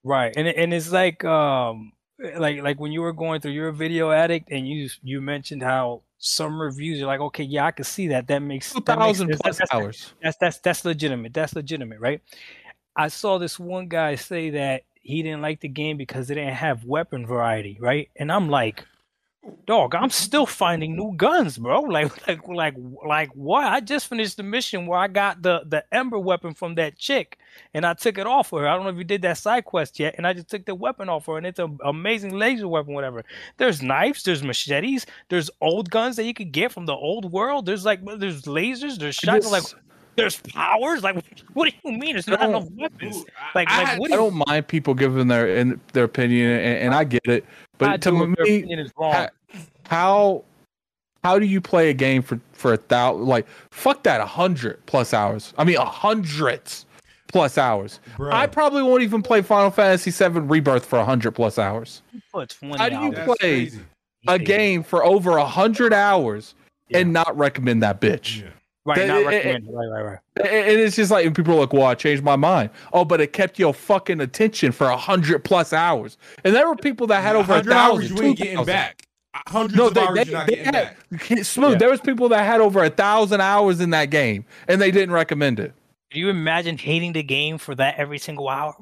Right, and and it's like um like like when you were going through your video addict and you you mentioned how some reviews are like okay yeah I can see that that makes 2,000 sense. plus that's, hours. that's that's that's legitimate that's legitimate right? I saw this one guy say that he didn't like the game because it didn't have weapon variety right? And I'm like dog I'm still finding new guns bro. Like like like like what I just finished the mission where I got the the ember weapon from that chick and I took it off of her. I don't know if you did that side quest yet, and I just took the weapon off her, and it's an amazing laser weapon, whatever. There's knives, there's machetes, there's old guns that you could get from the old world. There's like there's lasers, there's shotguns, like there's powers. Like what do you mean? There's not enough weapons. Ooh, I- Like I like had- what I do you don't mind people giving their in their opinion, and, and I get it. But I to do if their me, opinion is wrong. how how do you play a game for for a thousand? Like fuck that, a hundred plus hours. I mean, a hundred plus hours. Bro. I probably won't even play Final Fantasy VII Rebirth for a hundred plus hours. How do you hours. That's play crazy. A game for over a hundred hours and not recommend that bitch. Yeah. right, that- not it- it- Right, right, right. And and it's just like people are like, "Well, I changed my mind." Oh, but it kept your fucking attention for a hundred plus hours, and there were people that had over a 100 hours thousand. you ain't getting back. Hundreds No, of they, hours they, you're not they getting had back. smooth. Yeah. There was people that had over a thousand hours in that game, and they didn't recommend it. Do you imagine hating the game for that every single hour?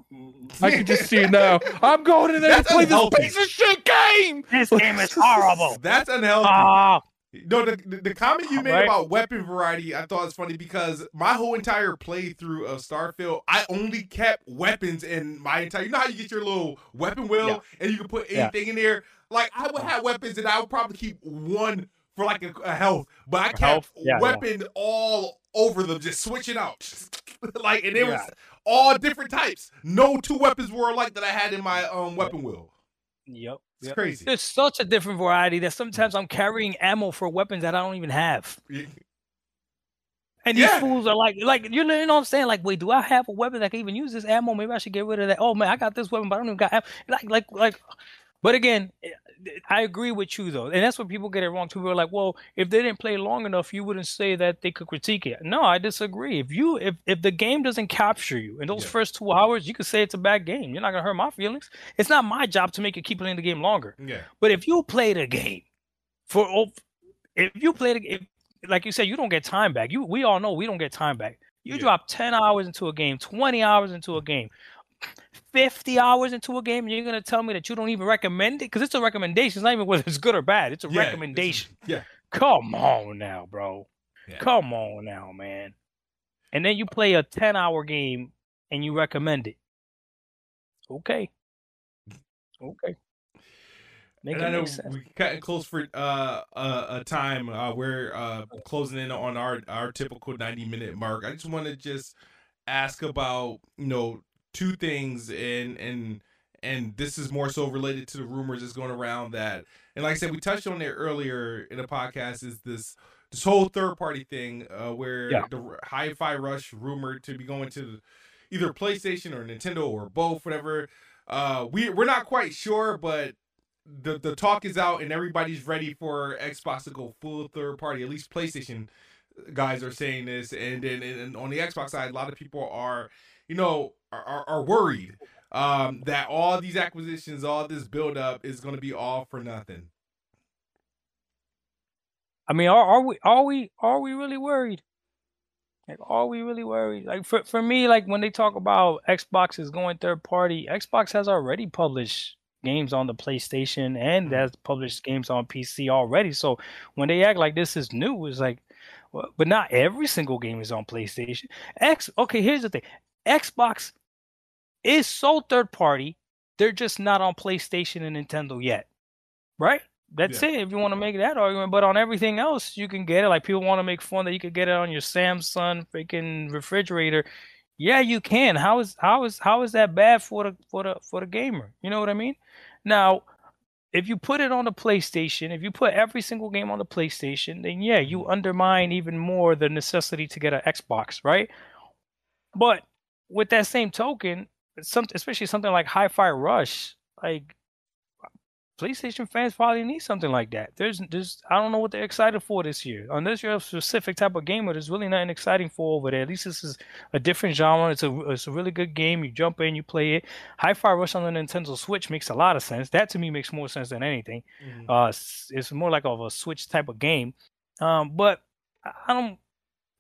I can just see it now. I'm going in there That's to play this piece of shit game. This game is horrible. That's unhealthy. Ah, No, the, the, the comment you made Right. about weapon variety, I thought was funny because my whole entire playthrough of Starfield, I only kept weapons in my entire. You know how you get your little weapon wheel Yeah. and you can put Yeah. anything in there. Like I would have weapons and I would probably keep one for like a, a health, but I kept health? Yeah, yeah. weapon all over them, just switching out. like and it was all different types. No two weapons were alike that I had in my um weapon wheel. yep. It's yep. crazy. There's such a different variety that sometimes I'm carrying ammo for weapons that I don't even have. And these Yeah. fools are like, like you know, you know what I'm saying? Like, wait, do I have a weapon that can even use this ammo? Maybe I should get rid of that. Oh man, I got this weapon, but I don't even got ammo. Like, like, like. But again, I agree with you though, and that's what people get it wrong. People are like, "Well, if they didn't play long enough, you wouldn't say that they could critique it." No, I disagree. If you if if the game doesn't capture you in those Yeah. first two hours, you could say it's a bad game. You're not gonna hurt my feelings. It's not my job to make you keep playing the game longer. Yeah. But if you play the game for oh, if you play the if, like you said, you don't get time back. You we all know we don't get time back. You Yeah. drop ten hours into a game, twenty hours into a game, fifty hours into a game, and you're gonna tell me that you don't even recommend it because it's a recommendation. It's not even whether it's good or bad. It's a Yeah, it's- recommendation. Yeah. Come on now, bro. Yeah. Come on now, man. And then you play a ten hour game and you recommend it. Okay. Okay. Make and I know sense. we cutting close for uh, a, a time. Uh, we're uh, closing in on our our typical ninety minute mark. I just want to just ask about you know two things, and and and this is more so related to the rumors that's going around that. And like I said, we touched on it earlier in the podcast. Is this this whole third party thing uh, where Yeah. the Hi-Fi Rush rumored to be going to either PlayStation or Nintendo or both, whatever. Uh, we we're not quite sure, but the the talk is out and everybody's ready for Xbox to go full third party. At least PlayStation guys are saying this, and then and, and on the Xbox side, a lot of people are, you know, are, are, are worried um, that all these acquisitions, all this build up is going to be all for nothing. I mean, are, are we are we are we really worried? Like, are we really worried? Like for for me, like when they talk about Xbox is going third party, Xbox has already published games on the PlayStation and has published games on PC already. So when they act like this is new, it's like, well, but not every single game is on PlayStation. X. Okay, here's the thing: Xbox is so third party. They're just not on PlayStation and Nintendo yet, right? That's Yeah. it. If you want to make that argument, but on everything else, you can get it. Like people want to make fun that you could get it on your Samsung freaking refrigerator. Yeah, you can. How is how is how is that bad for the for the for the gamer? You know what I mean? Now, if you put it on the PlayStation, if you put every single game on the PlayStation, then yeah, you mm-hmm. undermine even more the necessity to get an Xbox, right? But with that same token, some especially something like Hi-Fi Rush, like PlayStation fans probably need something like that. There's, there's, I don't know what they're excited for this year. Unless you're a specific type of gamer, there's really nothing exciting for over there. At least this is a different genre. It's a, it's a really good game. You jump in, you play it. Hi-Fi Rush on the Nintendo Switch makes a lot of sense. That to me makes more sense than anything. Uh, it's more like of a Switch type of game. Um, but I don't.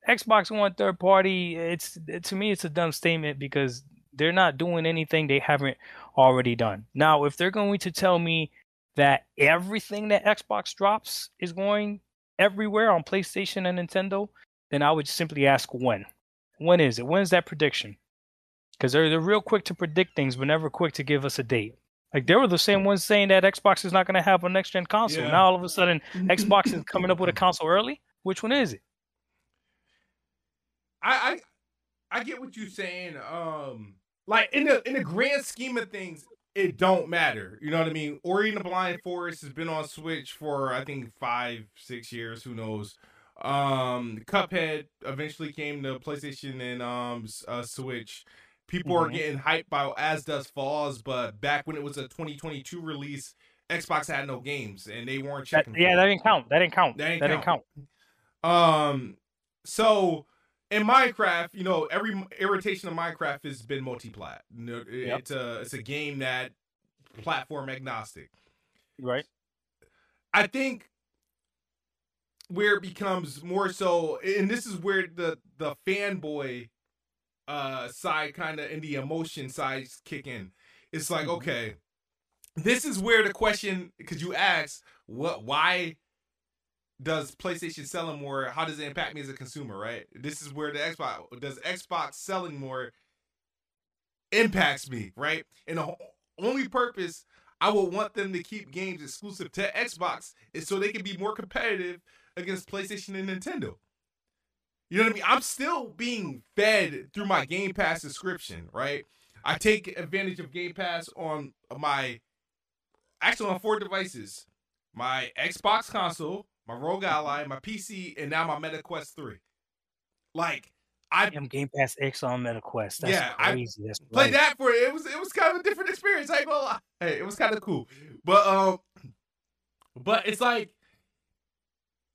Xbox One third party. It's to me, it's a dumb statement because they're not doing anything they haven't already done. Now, if they're going to tell me that everything that Xbox drops is going everywhere on PlayStation and Nintendo, then I would simply ask when. When is it? When's that prediction? Because they're they're real quick to predict things, but never quick to give us a date. Like they were the same ones saying that Xbox is not going to have a next gen console. Yeah. Now all of a sudden Xbox is coming up with a console early. Which one is it? I, I I get what you're saying. Um, like in the in the grand scheme of things, it don't matter. You know what I mean? Ori and the Blind Forest has been on Switch for I think five, six years. Who knows? Um, Cuphead eventually came to PlayStation and um uh, Switch. People are Mhm. getting hyped by As Dusk Falls, but back when it was a 2022 release, Xbox had no games and they weren't That, checking. yeah, for that didn't count. That didn't count. That ain't That didn't count. count. Um, so in Minecraft, you know, every iteration of Minecraft has been multi-plat. Yep. It's a it's a game that platform agnostic. Right. I think where it becomes more so, and this is where the the fanboy uh side kind of and the emotion sides kick in. It's like, Mhm. okay, this is where the question because you ask what why does PlayStation selling more? How does it impact me as a consumer? Right. This is where the Xbox does Xbox selling more impacts me. Right. And the only purpose I would want them to keep games exclusive to Xbox is so they can be more competitive against PlayStation and Nintendo. You know what I mean? I'm still being fed through my Game Pass subscription, right? I take advantage of Game Pass on my actually on four devices. My Xbox console, my ROG Ally, my PC, and now my Meta Quest 3. Like I am Game Pass X on MetaQuest. That's Yeah, I crazy. That's played that for it was it was kind of a different experience. I ain't gonna lie. Hey, it was kind of cool. But um But it's like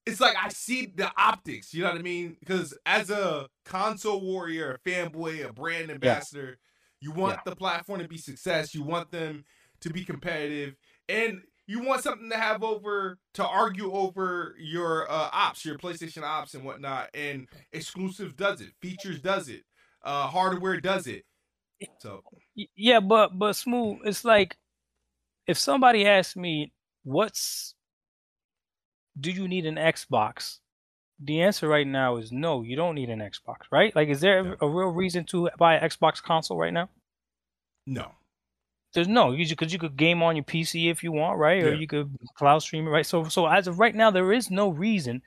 it's like I see the optics, you know what I mean? Because as a console warrior, a fanboy, a brand ambassador, you want Yeah. the platform to be success. You want them to be competitive, and you want something to have over to argue over your uh, ops, your PlayStation ops and whatnot. And exclusive does it, features does it, uh, hardware does it. So Yeah, but but smooth. It's like if somebody asks me, "What's do you need an Xbox?" The answer right now is no. You don't need an Xbox, right? Like, is there a real reason to buy an Xbox console right now? no, There's no. You because you could game on your PC if you want, right? Or you could cloud stream it, right? So so as of right now, there is no reason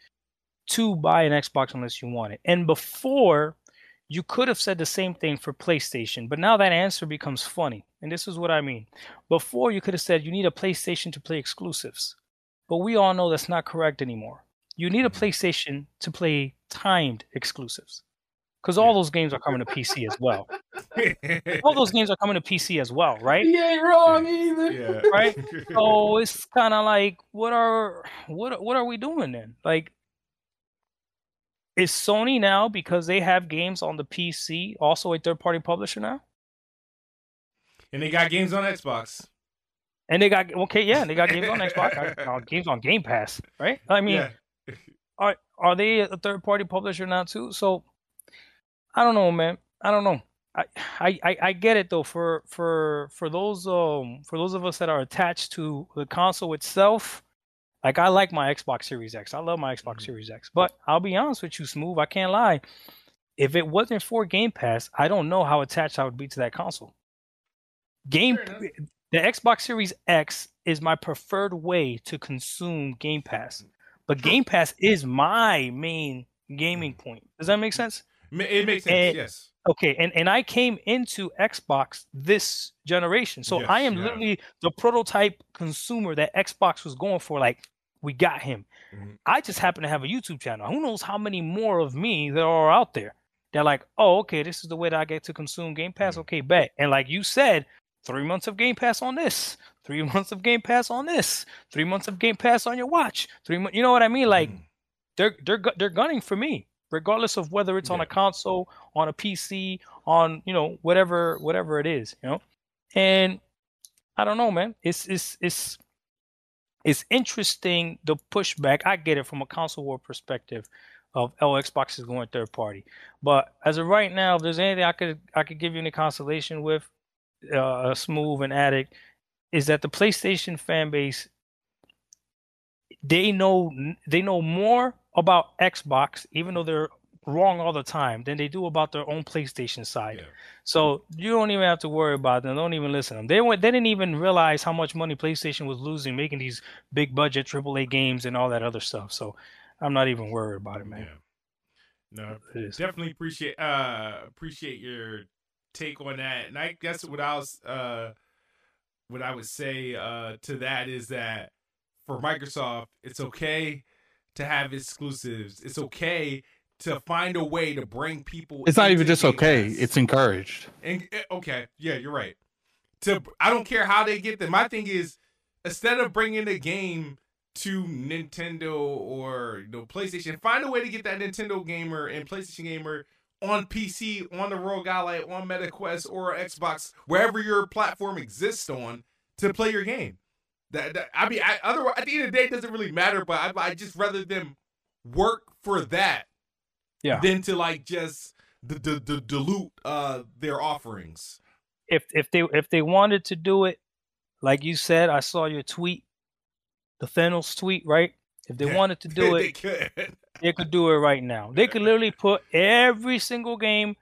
to buy an Xbox unless you want it. And before, you could have said the same thing for PlayStation, but now that answer becomes funny. And this is what I mean. Before, you could have said you need a PlayStation to play exclusives, but we all know that's not correct anymore. You need a mm-hmm. PlayStation to play timed exclusives, because all those games are coming to PC as well. All those games are coming to PC as well, right? He ain't wrong either. yeah, Right? so it's kind of like what are what what are we doing then like is sony now because they have games on the pc also a third party publisher now and they got games on Xbox. and they got okay yeah and they got games on xbox uh, games on game pass right i mean yeah. are are they a third party publisher now too so i don't know man. I don't know. I, I I- get it though. For for for those um for those of us that are attached to the console itself like I like my Xbox Series X. I love my Xbox Mhm. Series X. But I'll be honest with you smooth I can't lie. If it wasn't for Game Pass I don't know how attached I would be to that console. Game the Xbox Series X is my preferred way to consume Game Pass. But Game Pass is my main gaming point. Does that make sense It makes sense. And- yes. Okay, and and I came into Xbox this generation, so Yes, I am yeah. literally the prototype consumer that Xbox was going for. Like, we got him. Mhm. I just happen to have a YouTube channel. Who knows how many more of me there are out there? They're like, oh, okay, this is the way that I get to consume Game Pass. Mhm. Okay, bet. And like you said, three months of Game Pass on this, three months of Game Pass on this, three months of Game Pass on your watch, three months. You know what I mean? Like, Mhm. they're they're they're gunning for me regardless of whether it's on a console on a pc on you know whatever whatever it is you know? And i don't know man. It's it's it's it's interesting the pushback. I get it from a console war perspective of oh xbox is going third party. But as of right now if there's anything i could i could give you any consolation with uh smooth and addict is that the playstation fan base they know they know more about Xbox, even though they're wrong all the time, than they do about their own PlayStation side. Yeah. So you don't even have to worry about them. Don't even listen to them. They went. They didn't even realize how much money PlayStation was losing making these big budget AAA games and all that other stuff. So I'm not even worried about it, man. Yeah. No, It is. definitely appreciate uh appreciate your take on that. And I guess what I was uh what I would say uh to that is that for Microsoft, it's okay to have exclusives. It's okay to find a way to bring people. It's not even just okay. It's encouraged. And eh, okay, yeah, you're right. To I don't care how they get them. My thing is, instead of bringing the game to Nintendo or you know, PlayStation, find a way to get that Nintendo gamer and PlayStation gamer on PC, on the ROG Ally, on MetaQuest or Xbox, wherever your platform exists on, to play your game. That, that I mean, I, otherwise, at the end of the day, it doesn't really matter. But I, I just rather them work for that Yeah. than to like just d- d- d- dilute uh their offerings. If if they if they wanted to do it, like you said, I saw your tweet, the Thanos tweet, right? If they wanted to do they it, could. they could do it right now. They could literally put every single game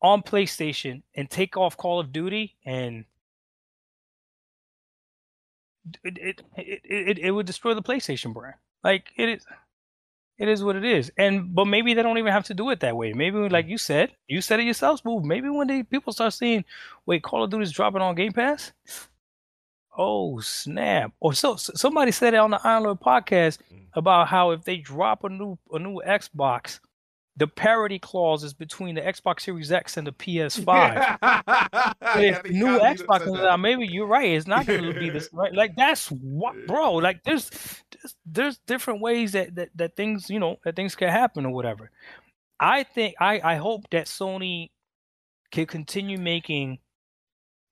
on PlayStation and take off Call of Duty, and it it it, it, would destroy the PlayStation brand. Like it is, it is what it is. And but maybe they don't even have to do it that way. Maybe like you said, you said it yourself, Smooth. Maybe when they people start seeing, wait, Call of Duty's dropping on Game Pass. Oh snap! Or so, so somebody said it on the Iron Lord podcast Mm. about how if they drop a new a new Xbox the parity clause is between the Xbox Series X and the PS5. Yeah, if they new Xbox comes out, maybe you're right. It's not going to be this right. Like that's what, bro. Like there's there's, there's different ways that, that that things you know that things can happen or whatever. I think I I hope that Sony can continue making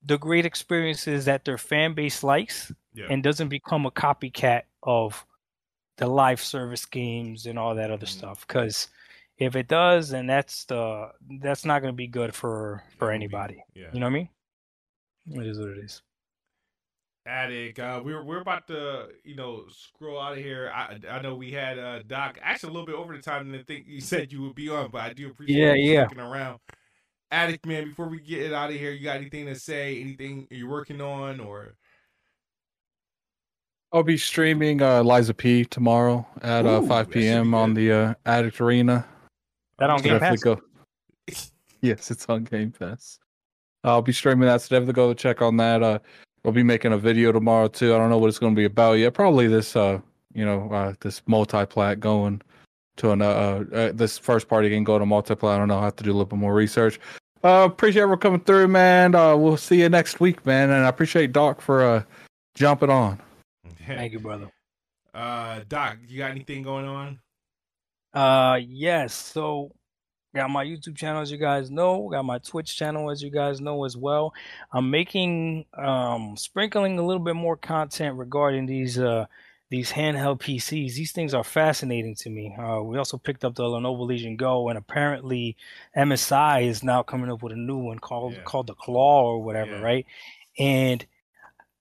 the great experiences that their fan base likes Yeah. and doesn't become a copycat of the live service games and all that other Mhm. stuff. Because if it does, then that's the that's not going to be good for for It'll be- anybody. Yeah. You know what I mean? It is what it is. Addict. Uh, we're we're about to you know scroll out of here. I I know we had uh, Doc actually a little bit over the time than I think you said you would be on, but I do appreciate Yeah, you yeah. sticking around. Addict man, before we get it out of here, you got anything to say? Anything you're working on or? I'll be streaming uh, Lies of P tomorrow at uh, 5 that should be p.m. on the uh, Addict Arena. That on Game Pass. go. Yes, it's on Game Pass. I'll be streaming that, so definitely go check on that. Uh, we'll be making a video tomorrow too. I don't know what it's going to be about yet. Probably this, uh, you know, uh, this multi-plat going to an uh, uh, this first party game going to multi-plat. I don't know. I have to do a little bit more research. Uh, appreciate everyone coming through, man. Uh, we'll see you next week, man. And I appreciate Doc for uh jumping on. Thank you, brother. Uh, Doc, you got anything going on? Uh, yes. So, got my YouTube channel, as you guys know. Got my Twitch channel, as you guys know as well. I'm making, um, sprinkling a little bit more content regarding these, uh, these handheld PCs. These things are fascinating to me. Uh, we also picked up the Lenovo Legion Go, and apparently MSI is now coming up with a new one called Yeah. called the Claw or whatever, Yeah. right? And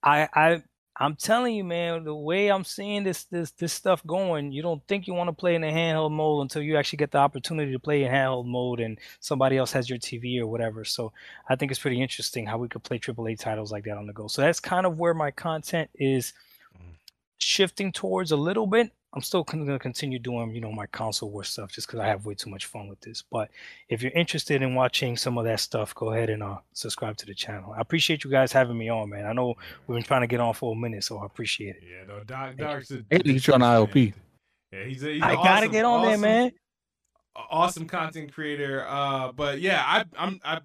I, I I'm telling you, man, the way I'm seeing this this this stuff going, you don't think you want to play in a handheld mode until you actually get the opportunity to play in handheld mode and somebody else has your TV or whatever. So I think it's pretty interesting how we could play AAA titles like that on the go. So that's kind of where my content is mm. shifting towards a little bit. I'm still going to continue doing, you know, my console war stuff just because I have way too much fun with this. But if you're interested in watching some of that stuff, go ahead and uh, subscribe to the channel. I appreciate you guys having me on, man. I know we've been trying to get on for a minute, so I appreciate it. Yeah, no, Doc. Doc's a, Hey, get you on IOP. Yeah, he's a. He's I a gotta get on there, man. awesome content creator. Uh, but yeah, I, I'm I've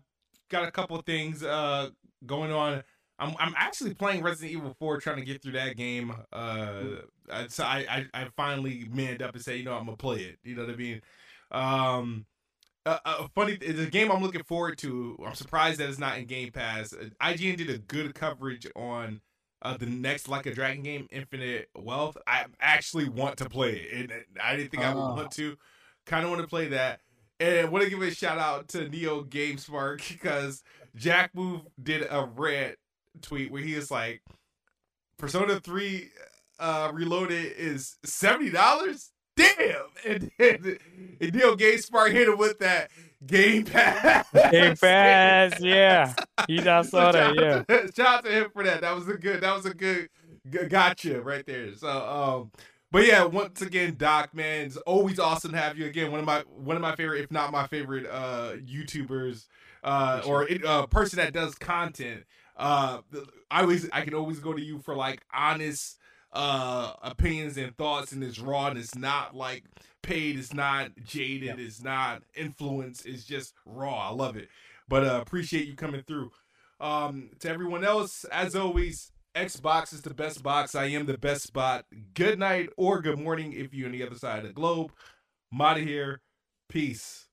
got a couple of things uh going on. I'm I'm actually playing Resident Evil 4, trying to get through that game. Uh, I- so I I, I finally manned up and said, you know, I'm gonna play it. You know what I mean? Um. Uh, uh, funny, it's a game I'm looking forward to. I'm surprised that it's not in Game Pass. Uh, IGN did a good coverage on uh, the next Like a Dragon game, Infinite Wealth. I actually want to play it, and I didn't think I would Oh. want to. Kind of want to play that, and want to give a shout out to Neo GameSpark because Jack Move did a rant tweet where he is like, "Persona Three uh, Reloaded is seventy dollars." Damn! And, and, and Neo GameSpark hit him with that Game Pass. Game Pass, yeah. He just saw that, shout yeah. to- shout out to him for that. That was a good. That was a good. good gotcha right there. So, um, but yeah, once again, Doc, man, it's always awesome to have you again. One of my one of my favorite, if not my favorite, uh, YouTubers, uh, or a uh, person that does content. Uh, I always I can always go to you for like honest uh opinions and thoughts and it's raw and it's not like paid it's not jaded yep. it's not influenced it's just raw. I love it. But uh appreciate you coming through. Um to everyone else as always xbox is the best box. I am the best spot. Good night or good morning if you're on the other side of the globe. I'm here. Peace.